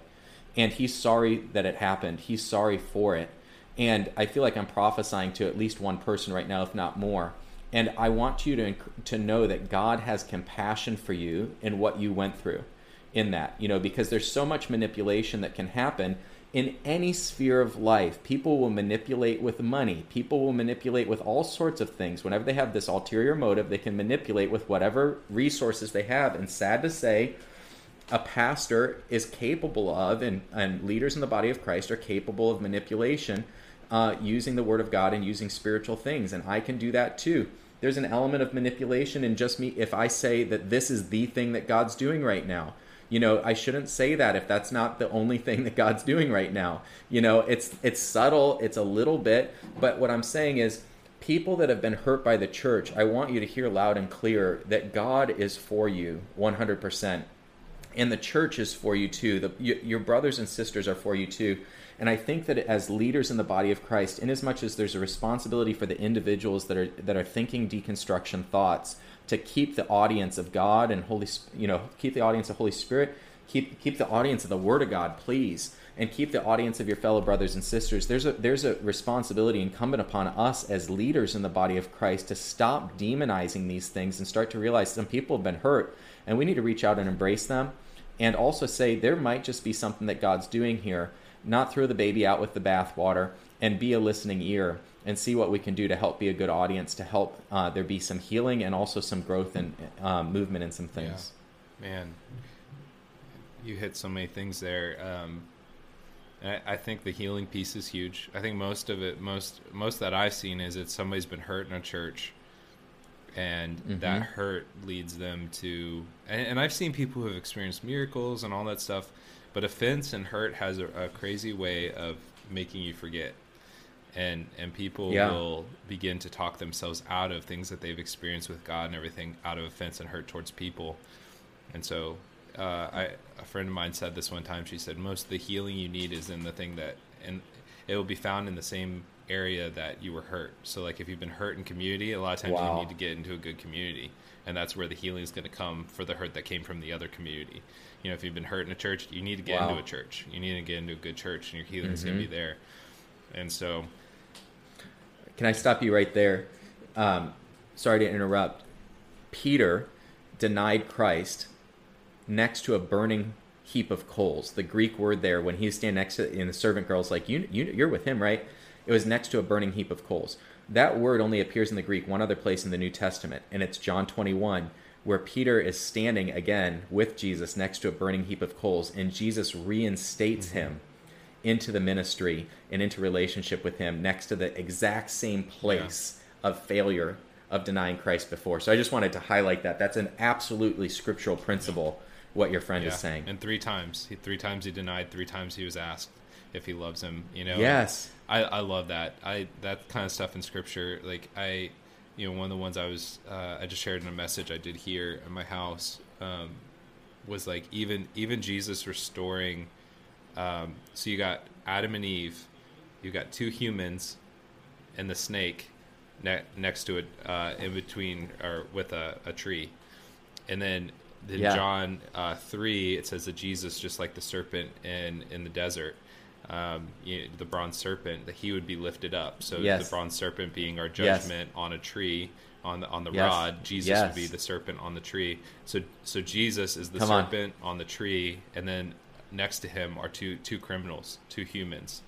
And He's sorry that it happened. He's sorry for it. And I feel like I'm prophesying to at least one person right now, if not more. And I want you to, to know that God has compassion for you in what you went through in that, you know, because there's so much manipulation that can happen in any sphere of life, people will manipulate with money. People will manipulate with all sorts of things. Whenever they have this ulterior motive, they can manipulate with whatever resources they have. And sad to say, a pastor is capable of, and, and leaders in the body of Christ are capable of manipulation uh, using the Word of God and using spiritual things. And I can do that too. There's an element of manipulation in just me if I say that this is the thing that God's doing right now you know i shouldn't say that if that's not the only thing that god's doing right now. You know it's it's subtle it's a little bit but what i'm saying is people that have been hurt by the church i want you to hear loud and clear that god is for you 100% and the church is for you too. The, your brothers and sisters are for you too. And i think that as leaders in the body of christ in as much as there's a responsibility for the individuals that are that are thinking deconstruction thoughts to keep the audience of God and Holy, you know, keep the audience of Holy Spirit, keep keep the audience of the Word of God, please, and keep the audience of your fellow brothers and sisters. There's a there's a responsibility incumbent upon us as leaders in the body of Christ to stop demonizing these things and start to realize some people have been hurt, and we need to reach out and embrace them, and also say there might just be something that God's doing here. Not throw the baby out with the bathwater, and be a listening ear and see what we can do to help be a good audience to help uh, there be some healing and also some growth and um, movement in some things. Yeah. Man, you hit so many things there. Um, I, I think the healing piece is huge. I think most of it, most most that I've seen is that somebody's been hurt in a church, and Mm-hmm. that hurt leads them to. And, and I've seen people who have experienced miracles and all that stuff, but offense and hurt has a, a crazy way of making you forget. And and people Yeah. will begin to talk themselves out of things that they've experienced with God and everything out of offense and hurt towards people. And so, uh, I a friend of mine said this one time. She said most of the healing you need is in the thing that, and it will be found in the same area that you were hurt. So, like if you've been hurt in community, a lot of times Wow. you need to get into a good community, and that's where the healing is going to come for the hurt that came from the other community. You know, if you've been hurt in a church, you need to get Wow. into a church. You need to get into a good church, and your healing is going to be there. And so, Can I stop you right there? Um, sorry to interrupt. Peter denied Christ next to a burning heap of coals. The Greek word there, when he's standing next to, and the servant girl's like, you, you, you're with him, right? It was next to a burning heap of coals. That word only appears in the Greek one other place in the New Testament, and it's John 21, where Peter is standing again with Jesus next to a burning heap of coals, and Jesus reinstates him into the ministry and into relationship with him next to the exact same place of failure of denying Christ before. So I just wanted to highlight that. That's an absolutely scriptural principle what your friend is saying. and three times, he, three times he denied, three times he was asked if he loves him. You know, Yes. I, I love that. I that kind of stuff in scripture. Like I, you know, one of the ones I was uh, I just shared in a message I did here at my house um, was like even even Jesus restoring. Um, so you got Adam and Eve, you got two humans, and the snake ne- next to it, uh, in between or with a, a tree, and then in Yeah. John uh, three it says that Jesus just like the serpent in in the desert um, you know, the bronze serpent, that he would be lifted up. So Yes. the bronze serpent being our Yes. judgment on a tree, on the on the Yes. rod, Jesus Yes. would be the serpent on the tree. So so Jesus is the Come on. serpent on. the tree, and then next to him are two two criminals, two humans.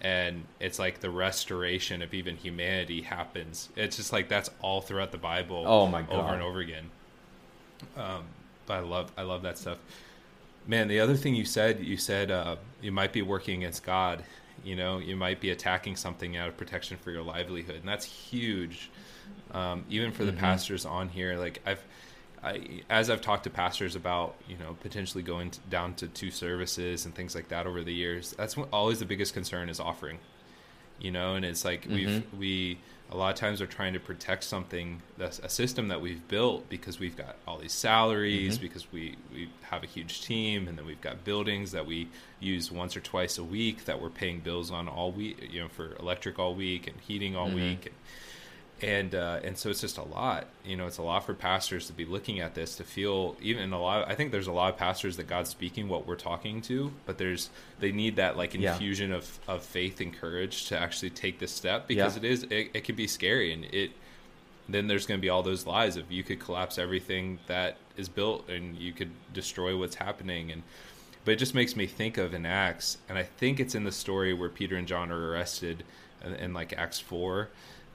And it's like the restoration of even humanity happens. It's just like that's all throughout the Bible, Oh my god, over and over again. Um, but I love I love that stuff. Man, the other thing you said, you said uh, you might be working against God. You know, you might be attacking something out of protection for your livelihood, and that's huge. Um, even for the pastors on here, like I've, I, as I've talked to pastors about, you know, potentially going to, down to two services and things like that over the years, that's what, always the biggest concern is offering. You know, and it's like we've mm-hmm. we a lot of times are trying to protect something that's a system that we've built because we've got all these salaries mm-hmm. because we we have a huge team and then we've got buildings that we use once or twice a week that we're paying bills on all week you know for electric all week and heating all mm-hmm. week and and uh, and so it's just a lot you know it's a lot for pastors to be looking at this to feel even a lot i think there's a lot of pastors that god's speaking what we're talking to but there's they need that like Yeah. infusion of of faith and courage to actually take this step because Yeah. it is it, it can be scary and it then there's going to be all those lies of you could collapse everything that is built and you could destroy what's happening and but it just makes me think of in acts and i think it's in the story where peter and john are arrested in, in like acts 4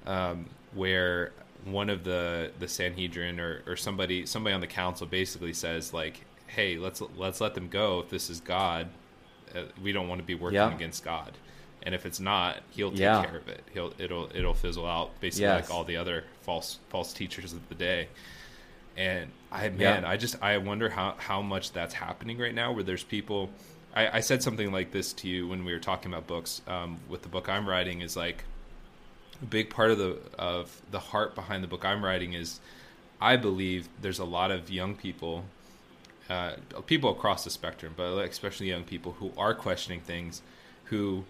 um, where one of the the sanhedrin or, or somebody somebody on the council basically says like hey let's let's let them go if this is god uh, we don't want to be working Yeah. against god and if it's not he'll take Yeah. care of it he'll it'll it'll fizzle out basically Yes. like all the other false false teachers of the day and I Yeah. man, I just I wonder how how much that's happening right now. Where there's people, I, I said something like this to you when we were talking about books. Um, with the book I'm writing, is like a big part of the of the heart behind the book I'm writing is I believe there's a lot of young people, uh, people across the spectrum, but especially young people who are questioning things, who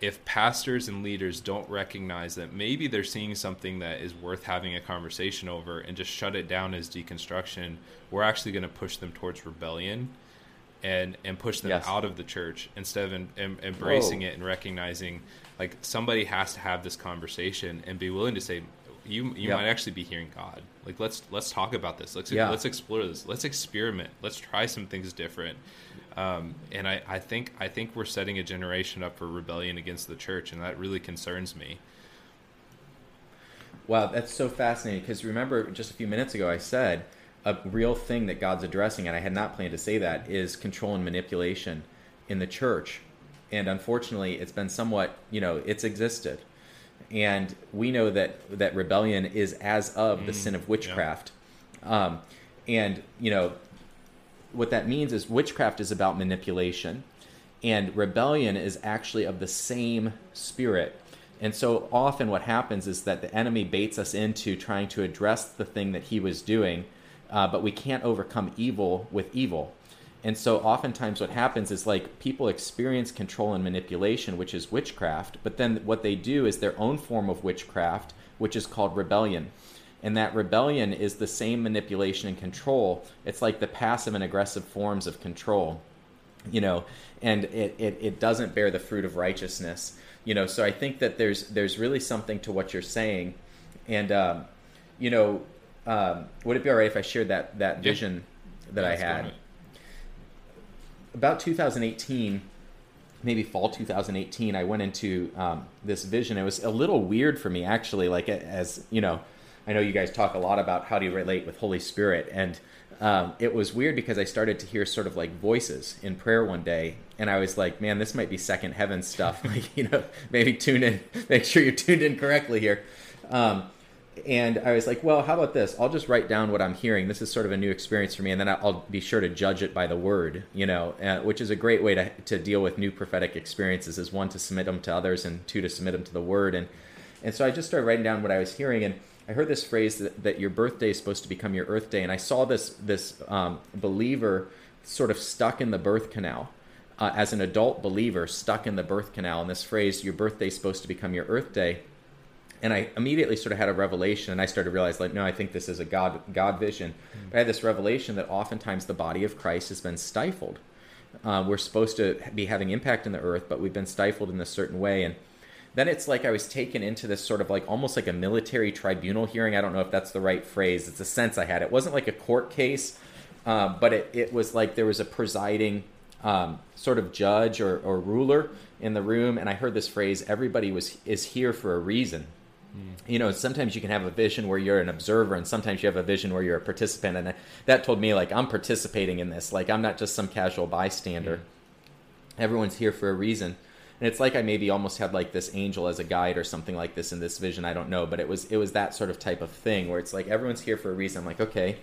if pastors and leaders don't recognize that maybe they're seeing something that is worth having a conversation over and just shut it down as deconstruction, we're actually going to push them towards rebellion and and push them Yes. out of the church instead of em, em, embracing Whoa. it and recognizing like somebody has to have this conversation and be willing to say you you Yeah. might actually be hearing God. Like let's let's talk about this. Let's Yeah. let's explore this. Let's experiment. Let's try some things different. Um, and I, I think I think we're setting a generation up for rebellion against the church, and that really concerns me. Wow, that's so fascinating because remember just a few minutes ago I said a real thing that God's addressing, and I had not planned to say that, is control and manipulation in the church. and unfortunately, it's been somewhat you know it's existed, and we know that that rebellion is as of the sin of witchcraft, um, and you know what that means is witchcraft is about manipulation, and rebellion is actually of the same spirit. And so often, what happens is that the enemy baits us into trying to address the thing that he was doing, uh, but we can't overcome evil with evil. And so, oftentimes, what happens is like people experience control and manipulation, which is witchcraft, but then what they do is their own form of witchcraft, which is called rebellion. And that rebellion is the same manipulation and control. It's like the passive and aggressive forms of control, you know, and it, it, it doesn't bear the fruit of righteousness you know so i think that there's there's really something to what you're saying and um, you know um, would it be all right if i shared that that Yeah. vision that i Let's go on had about 2018 maybe fall 2018 i went into um, this vision. It was a little weird for me actually like as you know i know you guys talk a lot about how do you relate with holy spirit and um, it was weird because i started to hear sort of like voices in prayer one day and i was like man this might be second heaven stuff. Like you know maybe tune in make sure you're tuned in correctly here. Um, and I was like, well, how about this? I'll just write down what I'm hearing. This is sort of a new experience for me, and then I'll be sure to judge it by the word, you know, uh, which is a great way to, to deal with new prophetic experiences is one, to submit them to others, and two, to submit them to the word. And, and so I just started writing down what I was hearing, and I heard this phrase that, that your birthday is supposed to become your earth day. And I saw this, this um, believer sort of stuck in the birth canal. Uh, as an adult believer stuck in the birth canal, and this phrase, your birthday is supposed to become your earth day and I immediately sort of had a revelation, and I started to realize, like, no, I think this is a God God vision. But I had this revelation that oftentimes the body of Christ has been stifled. Uh, we're supposed to be having impact in the earth, but we've been stifled in a certain way, and then it's like I was taken into this sort of like almost like a military tribunal hearing. I don't know if that's the right phrase. It's a sense I had. It wasn't like a court case, uh, but it, it was like there was a presiding um, sort of judge or, or ruler in the room, and I heard this phrase: "Everybody was is here for a reason." You know sometimes you can have a vision where you're an observer and sometimes you have a vision where you're a participant and that told me like i'm participating in this. Like i'm not just some casual bystander. Mm. Everyone's here for a reason. And it's like i maybe almost had like this angel as a guide or something like this in this vision i don't know but it was it was that sort of type of thing where it's like everyone's here for a reason. I'm like okay.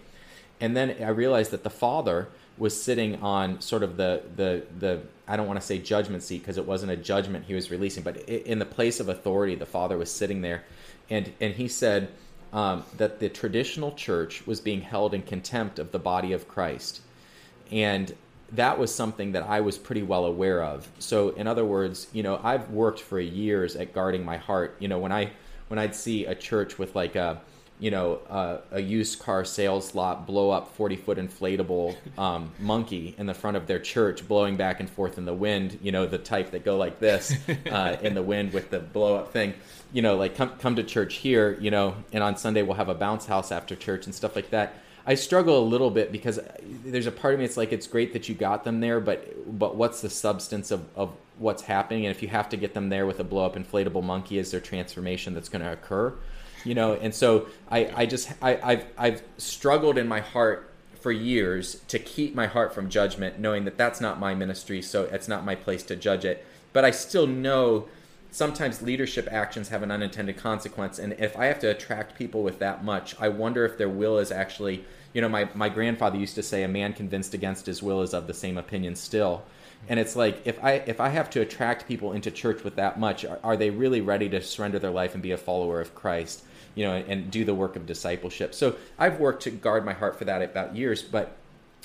And then i realized that the father was sitting on sort of the the the I don't want to say judgment seat because it wasn't a judgment he was releasing, but in the place of authority, the Father was sitting there, and and he said um, that the traditional church was being held in contempt of the body of Christ, and that was something that I was pretty well aware of. So, in other words, you know, I've worked for years at guarding my heart. You know, when I when I'd see a church with like a you know, uh, a used car sales lot blow up 40 foot inflatable um, monkey in the front of their church, blowing back and forth in the wind, you know, the type that go like this uh, in the wind with the blow up thing. You know, like come, come to church here, you know, and on Sunday we'll have a bounce house after church and stuff like that. I struggle a little bit because there's a part of me it's like it's great that you got them there, but but what's the substance of, of what's happening? And if you have to get them there with a blow up inflatable monkey, is there transformation that's going to occur? You know and so i i just I, i've i've struggled in my heart for years to keep my heart from judgment knowing that that's not my ministry so it's not my place to judge it. But i still know sometimes leadership actions have an unintended consequence and if i have to attract people with that much i wonder if their will is actually you know my, my grandfather used to say a man convinced against his will is of the same opinion still. And it's like if i if i have to attract people into church with that much are, are they really ready to surrender their life and be a follower of christ you know and, do the work of discipleship. So i've worked to guard my heart for that about years but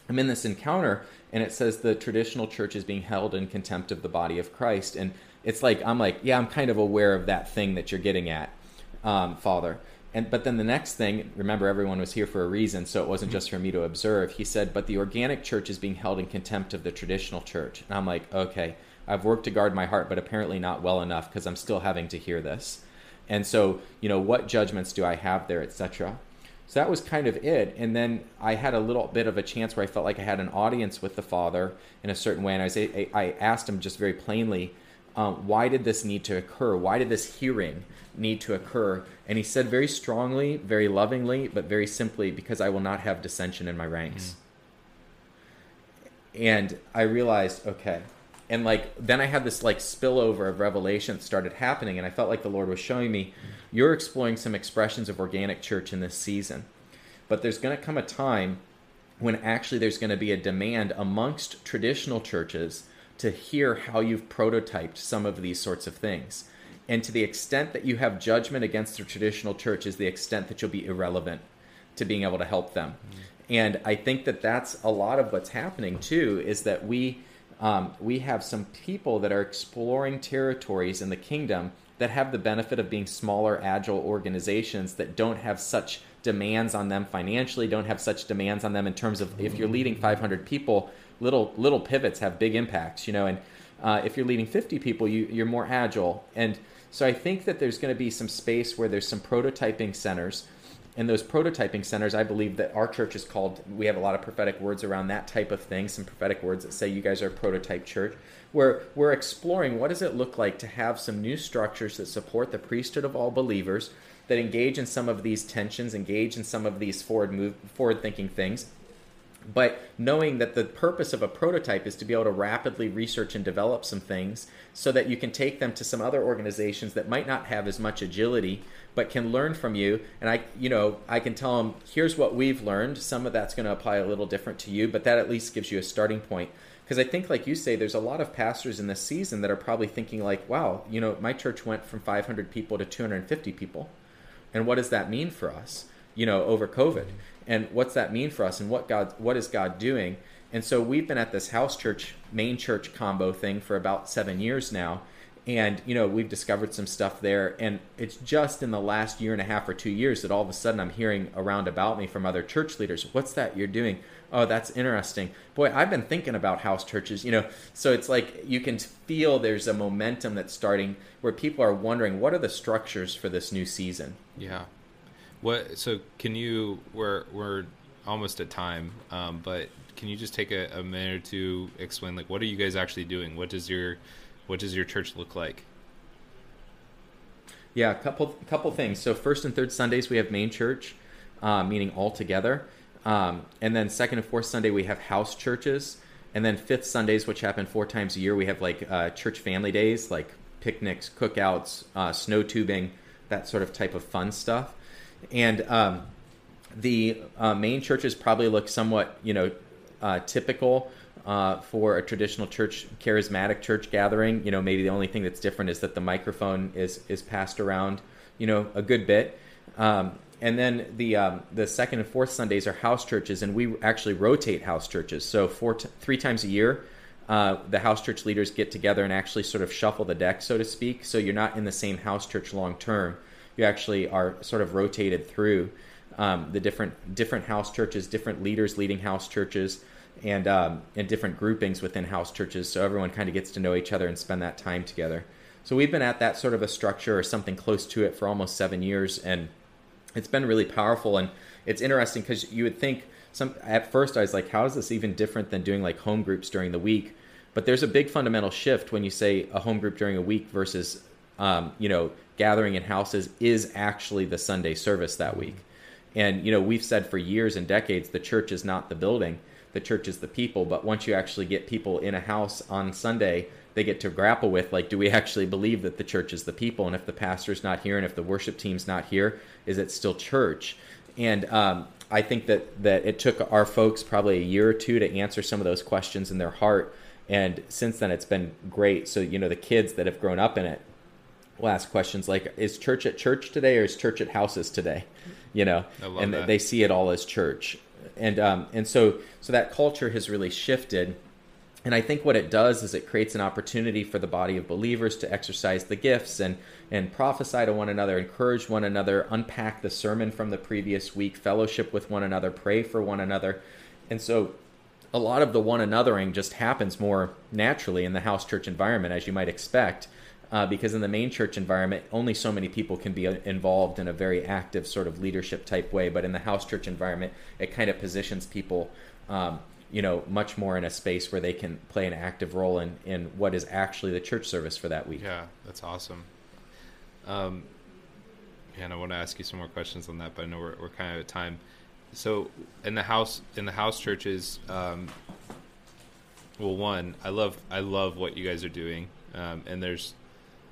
i'm in this encounter and it says the traditional church is being held in contempt of the body of christ. And it's like i'm like yeah i'm kind of aware of that thing that you're getting at um, father. And but then the next thing remember everyone was here for a reason so it wasn't just for me to observe. He said but the organic church is being held in contempt of the traditional church. And i'm like okay i've worked to guard my heart but apparently not well enough because i'm still having to hear this and so you know what judgments do i have there etc so that was kind of it. And then i had a little bit of a chance where i felt like i had an audience with the father in a certain way. And i was i asked him just very plainly um, why did this need to occur? Why did this hearing need to occur? And he said very strongly very lovingly but very simply because i will not have dissension in my ranks. And i realized okay and like then I had this like spillover of revelation that started happening, and I felt like the Lord was showing me, you're exploring some expressions of organic church in this season, but there's going to come a time when actually there's going to be a demand amongst traditional churches to hear how you've prototyped some of these sorts of things. And to the extent that you have judgment against the traditional church is the extent that you'll be irrelevant to being able to help them. Mm-hmm. And I think that that's a lot of what's happening too is that we um, we have some people that are exploring territories in the kingdom that have the benefit of being smaller, agile organizations that don't have such demands on them financially, don't have such demands on them in terms of if you're leading 500 people, little little pivots have big impacts, you know. And uh, if you're leading 50 people, you, you're more agile. And so I think that there's going to be some space where there's some prototyping centers in those prototyping centers, I believe that our church is called, we have a lot of prophetic words around that type of thing, some prophetic words that say you guys are a prototype church, where we're exploring what does it look like to have some new structures that support the priesthood of all believers, that engage in some of these tensions, engage in some of these forward move, forward thinking things, but knowing that the purpose of a prototype is to be able to rapidly research and develop some things so that you can take them to some other organizations that might not have as much agility but can learn from you. And i you know i can tell them here's what we've learned. Some of that's going to apply a little different to you but that at least gives you a starting point. Because i think like you say there's a lot of pastors in this season that are probably thinking like wow you know my church went from 500 people to 250 people. And what does that mean for us you know over covid and what's that mean for us and what god what is god doing? And so we've been at this house church main church combo thing for about seven years now. And you know we've discovered some stuff there. And it's just in the last year and a half or two years that all of a sudden i'm hearing around about me from other church leaders. What's that you're doing? Oh that's interesting. Boy i've been thinking about house churches you know. So it's like you can feel there's a momentum that's starting where people are wondering what are the structures for this new season? Yeah what so can you we're we're almost at time um, but can you just take a, a minute or two explain like what are you guys actually doing what does your what does your church look like? Yeah, a couple couple things. So first and third Sundays we have main church, uh, meaning all together, um, and then second and fourth Sunday we have house churches, and then fifth Sundays, which happen four times a year, we have like uh, church family days, like picnics, cookouts, uh, snow tubing, that sort of type of fun stuff, and um, the uh, main churches probably look somewhat, you know, uh, typical uh, for a traditional church, charismatic church gathering. You know, maybe the only thing that's different is that the microphone is is passed around, you know, a good bit. Um, and then the um, the second and fourth Sundays are house churches, and we actually rotate house churches. So four t- three times a year, uh, the house church leaders get together and actually sort of shuffle the deck, so to speak. So you're not in the same house church long term. You actually are sort of rotated through um, the different different house churches, different leaders leading house churches and um, and different groupings within house churches, so everyone kind of gets to know each other and spend that time together. So we've been at that sort of a structure or something close to it for almost seven years, and it's been really powerful. And it's interesting because you would think some at first I was like, how is this even different than doing like home groups during the week? But there's a big fundamental shift when you say a home group during a week versus um, you know gathering in houses is actually the Sunday service that week. And you know we've said for years and decades the church is not the building the church is the people. But once you actually get people in a house on Sunday, they get to grapple with like, do we actually believe that the church is the people? And if the pastor's not here and if the worship team's not here, is it still church? And um, I think that that it took our folks probably a year or two to answer some of those questions in their heart. And since then, it's been great. So you know, the kids that have grown up in it will ask questions like, "Is church at church today, or is church at houses today?" You know, and that. they see it all as church and um, and so so that culture has really shifted. And I think what it does is it creates an opportunity for the body of believers to exercise the gifts and and prophesy to one another, encourage one another, unpack the sermon from the previous week, fellowship with one another, pray for one another. And so a lot of the one anothering just happens more naturally in the house church environment as you might expect uh, because in the main church environment, only so many people can be involved in a very active sort of leadership type way. But in the house church environment, it kind of positions people, um, you know, much more in a space where they can play an active role in, in what is actually the church service for that week. Yeah, that's awesome. Um, and I want to ask you some more questions on that, but I know we're, we're kind of at time. So in the house, in the house churches, um, well, one, I love I love what you guys are doing, um, and there's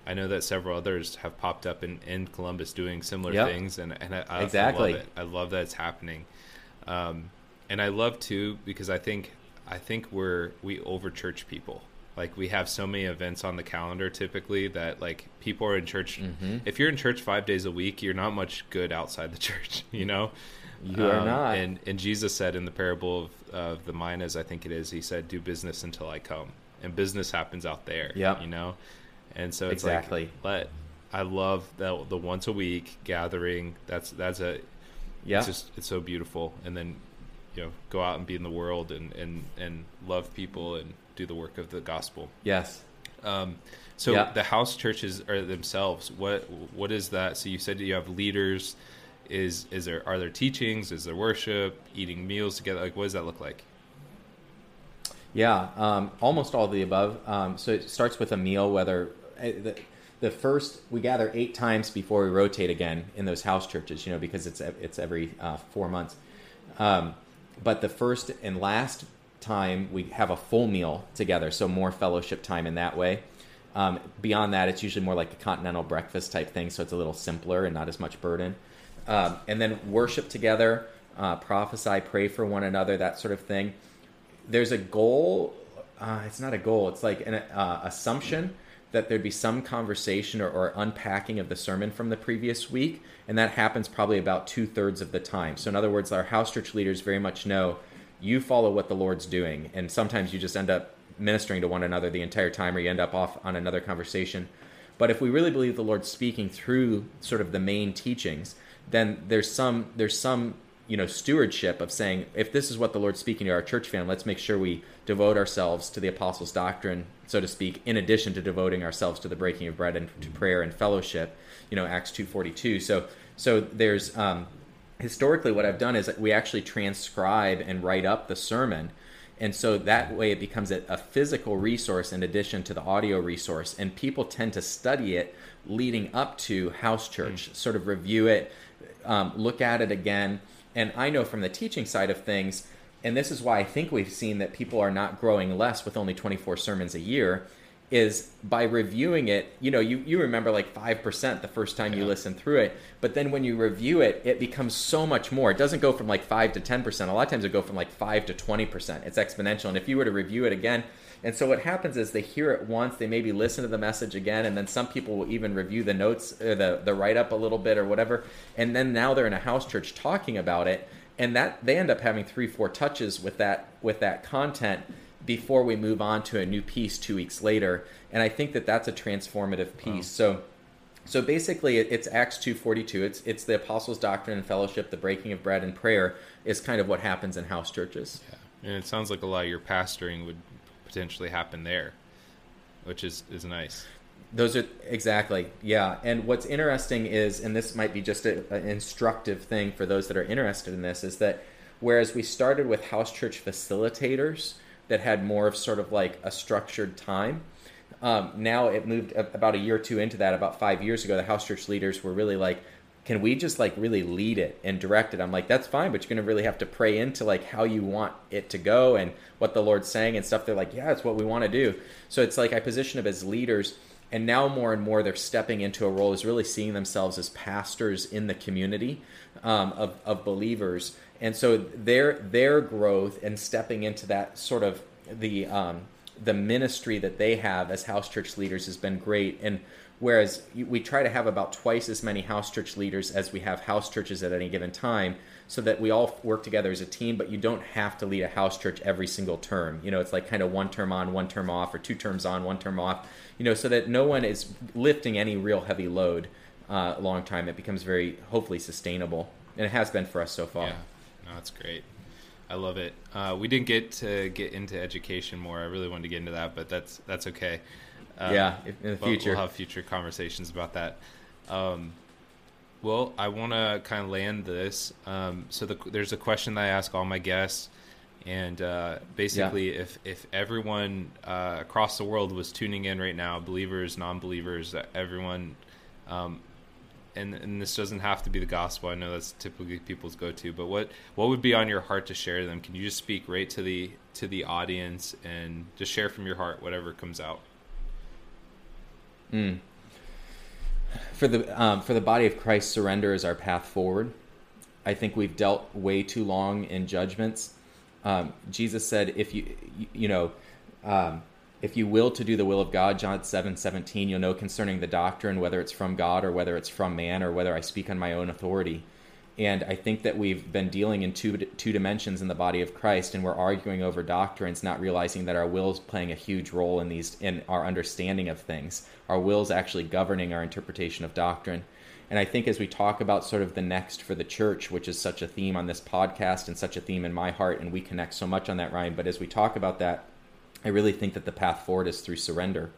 I know that several others have popped up in, in Columbus doing similar Yep. things, and and I, I Exactly. love it. I love that it's happening, um, and I love too because I think I think we're we over church people. Like we have so many events on the calendar typically that like people are in church. Mm-hmm. If you're in church five days a week, you're not much good outside the church. You know, You are not. And and Jesus said in the parable of, of the minas, I think it is, he said, "Do business until I come," and business happens out there. Yep. You know, and so it's Exactly. like, let I love that the once a week gathering. That's that's a Yeah. It's just it's so beautiful, and then you know go out and be in the world and and and love people and do the work of the gospel. yes. Um, so Yeah. the house churches are themselves. What what is that? So you said you have leaders. Is is there are there teachings? Is there worship? Eating meals together? Like what does that look like? Yeah, um, almost all of the above. Um, so it starts with a meal. Whether the, the first we gather eight times before we rotate again in those house churches, you know, because it's it's every uh, four months. Um, but the first and last time we have a full meal together, so more fellowship time in that way. Um, beyond that, it's usually more like a continental breakfast type thing, so it's a little simpler and not as much burden. Um, and then worship together, uh, prophesy, pray for one another, that sort of thing there's a goal. Uh, it's not a goal. It's like an uh, assumption that there'd be some conversation or, or unpacking of the sermon from the previous week, and that happens probably about two thirds of the time. So, in other words, our house church leaders very much know you follow what the Lord's doing, and sometimes you just end up ministering to one another the entire time, or you end up off on another conversation. But if we really believe the Lord's speaking through sort of the main teachings, then there's some there's some you know stewardship of saying if this is what the Lord's speaking to our church family, let's make sure we devote ourselves to the apostles' doctrine, so to speak, in addition to devoting ourselves to the breaking of bread and to prayer and fellowship. You know, Acts two forty two. So so there's um, historically what I've done is we actually transcribe and write up the sermon. And so that way it becomes a, a physical resource in addition to the audio resource. And people tend to study it leading up to house church, sort of review it, um, look at it again. And I know from the teaching side of things, and this is why I think we've seen that people are not growing less with only 24 sermons a year, is by reviewing it, you know, you, you remember like 5% the first time you listen through it, but then when you review it, it becomes so much more. It doesn't go from like 5 to 10%. A lot of times it go from like 5 to 20%. It's exponential. And if you were to review it again, and so what happens is they hear it once, they maybe listen to the message again, and then some people will even review the notes or the, the write up a little bit or whatever. And then now they're in a house church talking about it, and that they end up having three, four touches with that with that content before we move on to a new piece two weeks later. And I think that that's a transformative piece. So so basically, it's Acts two forty two. It's it's the apostles' doctrine and fellowship, the breaking of bread and prayer is kind of what happens in house churches. Yeah. And it sounds like a lot of your pastoring would potentially happen there, which is is nice. Those are exactly yeah. And what's interesting is, and this might be just an instructive thing for those that are interested in this, is that whereas we started with house church facilitators that had more of sort of like a structured time. Um, now it moved about a year or two into that. About five years ago, the house church leaders were really like, "Can we just like really lead it and direct it?" I'm like, "That's fine, but you're to really have to pray into like how you want it to go and what the Lord's saying and stuff." They're like, "Yeah, it's what we want to do." So it's like I position them as leaders, and now more and more they're stepping into a role as really seeing themselves as pastors in the community um, of of believers, and so their their growth and stepping into that sort of the um, the ministry that they have as house church leaders has been great. And whereas we try to have about twice as many house church leaders as we have house churches at any given time, so that we all work together as a team, but you don't have to lead a house church every single term. You know, it's like kind of one term on, one term off, or two terms on, one term off, you know, so that no one is lifting any real heavy load uh, long time. It becomes very, hopefully, sustainable. And it has been for us so far. Yeah, no, that's great. I love it. Uh, we didn't get to get into education more. I really wanted to get into that, but that's that's okay. Uh, Yeah, in the future. we'll have future conversations about that. Um, well, I want to kind of land this. Um, so the, there's a question that I ask all my guests, and uh, basically, if if everyone uh, across the world was tuning in right now, believers, non-believers, everyone, um, and and this doesn't have to be the gospel. I know that's typically people's go to, but what what would be on your heart to share to them? Can you just speak right to the to the audience and just share from your heart whatever comes out? Mm. For the um, for the body of Christ, surrender is our path forward. I think we've dealt way too long in judgments. Um, Jesus said, "If you you know." Um, if you will to do the will of God, John 7 17, you'll know concerning the doctrine, whether it's from God or whether it's from man or whether I speak on my own authority. And I think that we've been dealing in two, two dimensions in the body of Christ, and we're arguing over doctrines, not realizing that our will is playing a huge role in these in our understanding of things. Our will is actually governing our interpretation of doctrine. And I think as we talk about sort of the next for the church, which is such a theme on this podcast and such a theme in my heart, and we connect so much on that, Ryan. But as we talk about that, I really think that the path forward is through surrender.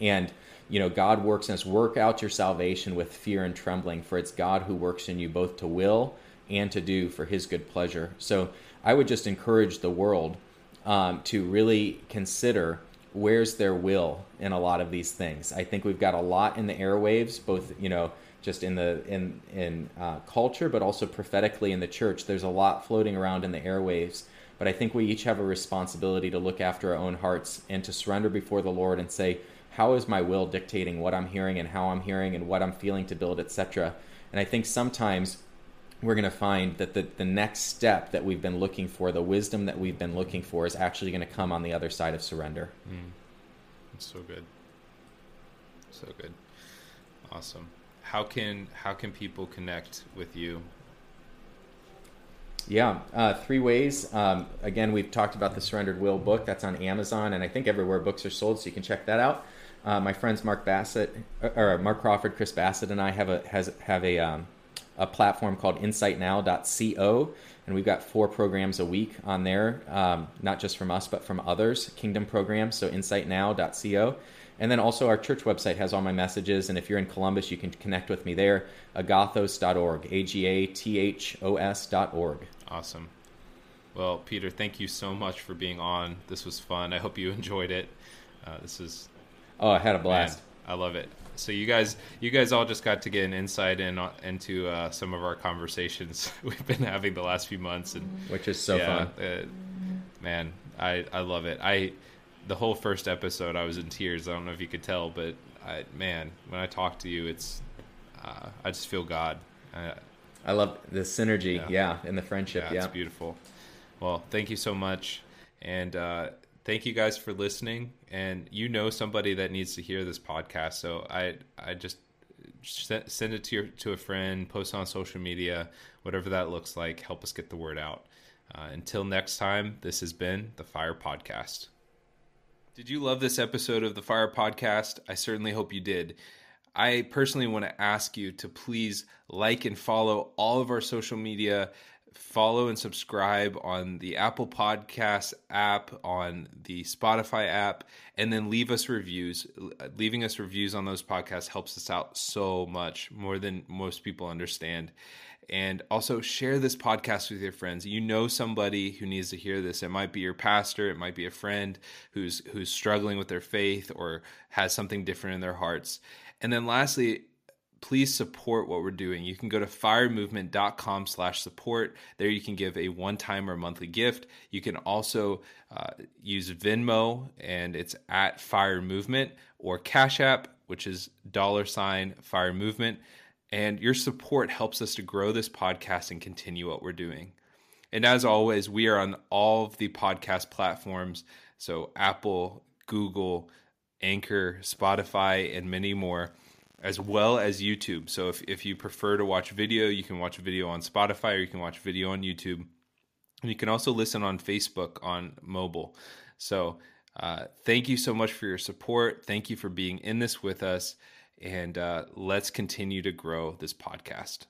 And, you know, God works in us. Work out your salvation with fear and trembling, for it's God who works in you both to will and to do for his good pleasure. So I would just encourage the world um, to really consider where's their will in a lot of these things. I think we've got a lot in the airwaves, both, you know, just in the in in uh, culture, but also prophetically in the church. There's a lot floating around in the airwaves but I think we each have a responsibility to look after our own hearts and to surrender before the Lord and say, how is my will dictating what I'm hearing and how I'm hearing and what I'm feeling to build, etc. And I think sometimes we're going to find that the, the next step that we've been looking for, the wisdom that we've been looking for, is actually going to come on the other side of surrender. Mm. That's so good. So good. Awesome. How can how can people connect with you yeah, uh, three ways. Um, again, we've talked about the Surrendered Will book. That's on Amazon, and I think everywhere books are sold, so you can check that out. Uh, my friends Mark Bassett, uh, or Mark Crawford, Chris Bassett, and I have a has have a um, a platform called InsightNow.co, and we've got four programs a week on there, um, not just from us but from others, Kingdom programs. So InsightNow.co. And then also our church website has all my messages. And if you're in Columbus, you can connect with me there, agathos.org, A G A T H O S.org. Awesome. Well, Peter, thank you so much for being on. This was fun. I hope you enjoyed it. Uh, this is. Oh, I had a blast. Man, I love it. So you guys, you guys all just got to get an insight in uh, into uh, some of our conversations we've been having the last few months, and which is so yeah, fun. Uh, man, I I love it. I the whole first episode, I was in tears. I don't know if you could tell, but I man, when I talk to you, it's uh, I just feel God. I, I love the synergy, yeah, yeah and the friendship. Yeah, yeah, it's beautiful. Well, thank you so much, and uh, thank you guys for listening. And you know somebody that needs to hear this podcast, so I I just send it to your to a friend, post on social media, whatever that looks like. Help us get the word out. Uh, until next time, this has been the Fire Podcast. Did you love this episode of the Fire Podcast? I certainly hope you did. I personally want to ask you to please like and follow all of our social media. Follow and subscribe on the Apple Podcast app, on the Spotify app, and then leave us reviews. Leaving us reviews on those podcasts helps us out so much more than most people understand. And also share this podcast with your friends. You know somebody who needs to hear this. It might be your pastor, it might be a friend who's who's struggling with their faith or has something different in their hearts. And then lastly, please support what we're doing. You can go to firemovement.com slash support. There you can give a one-time or monthly gift. You can also uh, use Venmo and it's at Fire Movement or Cash App, which is dollar sign Fire Movement. And your support helps us to grow this podcast and continue what we're doing. And as always, we are on all of the podcast platforms. So Apple, Google, Anchor, Spotify, and many more, as well as YouTube. So if, if you prefer to watch video, you can watch video on Spotify or you can watch video on YouTube. And you can also listen on Facebook on mobile. So uh, thank you so much for your support. Thank you for being in this with us. And uh, let's continue to grow this podcast.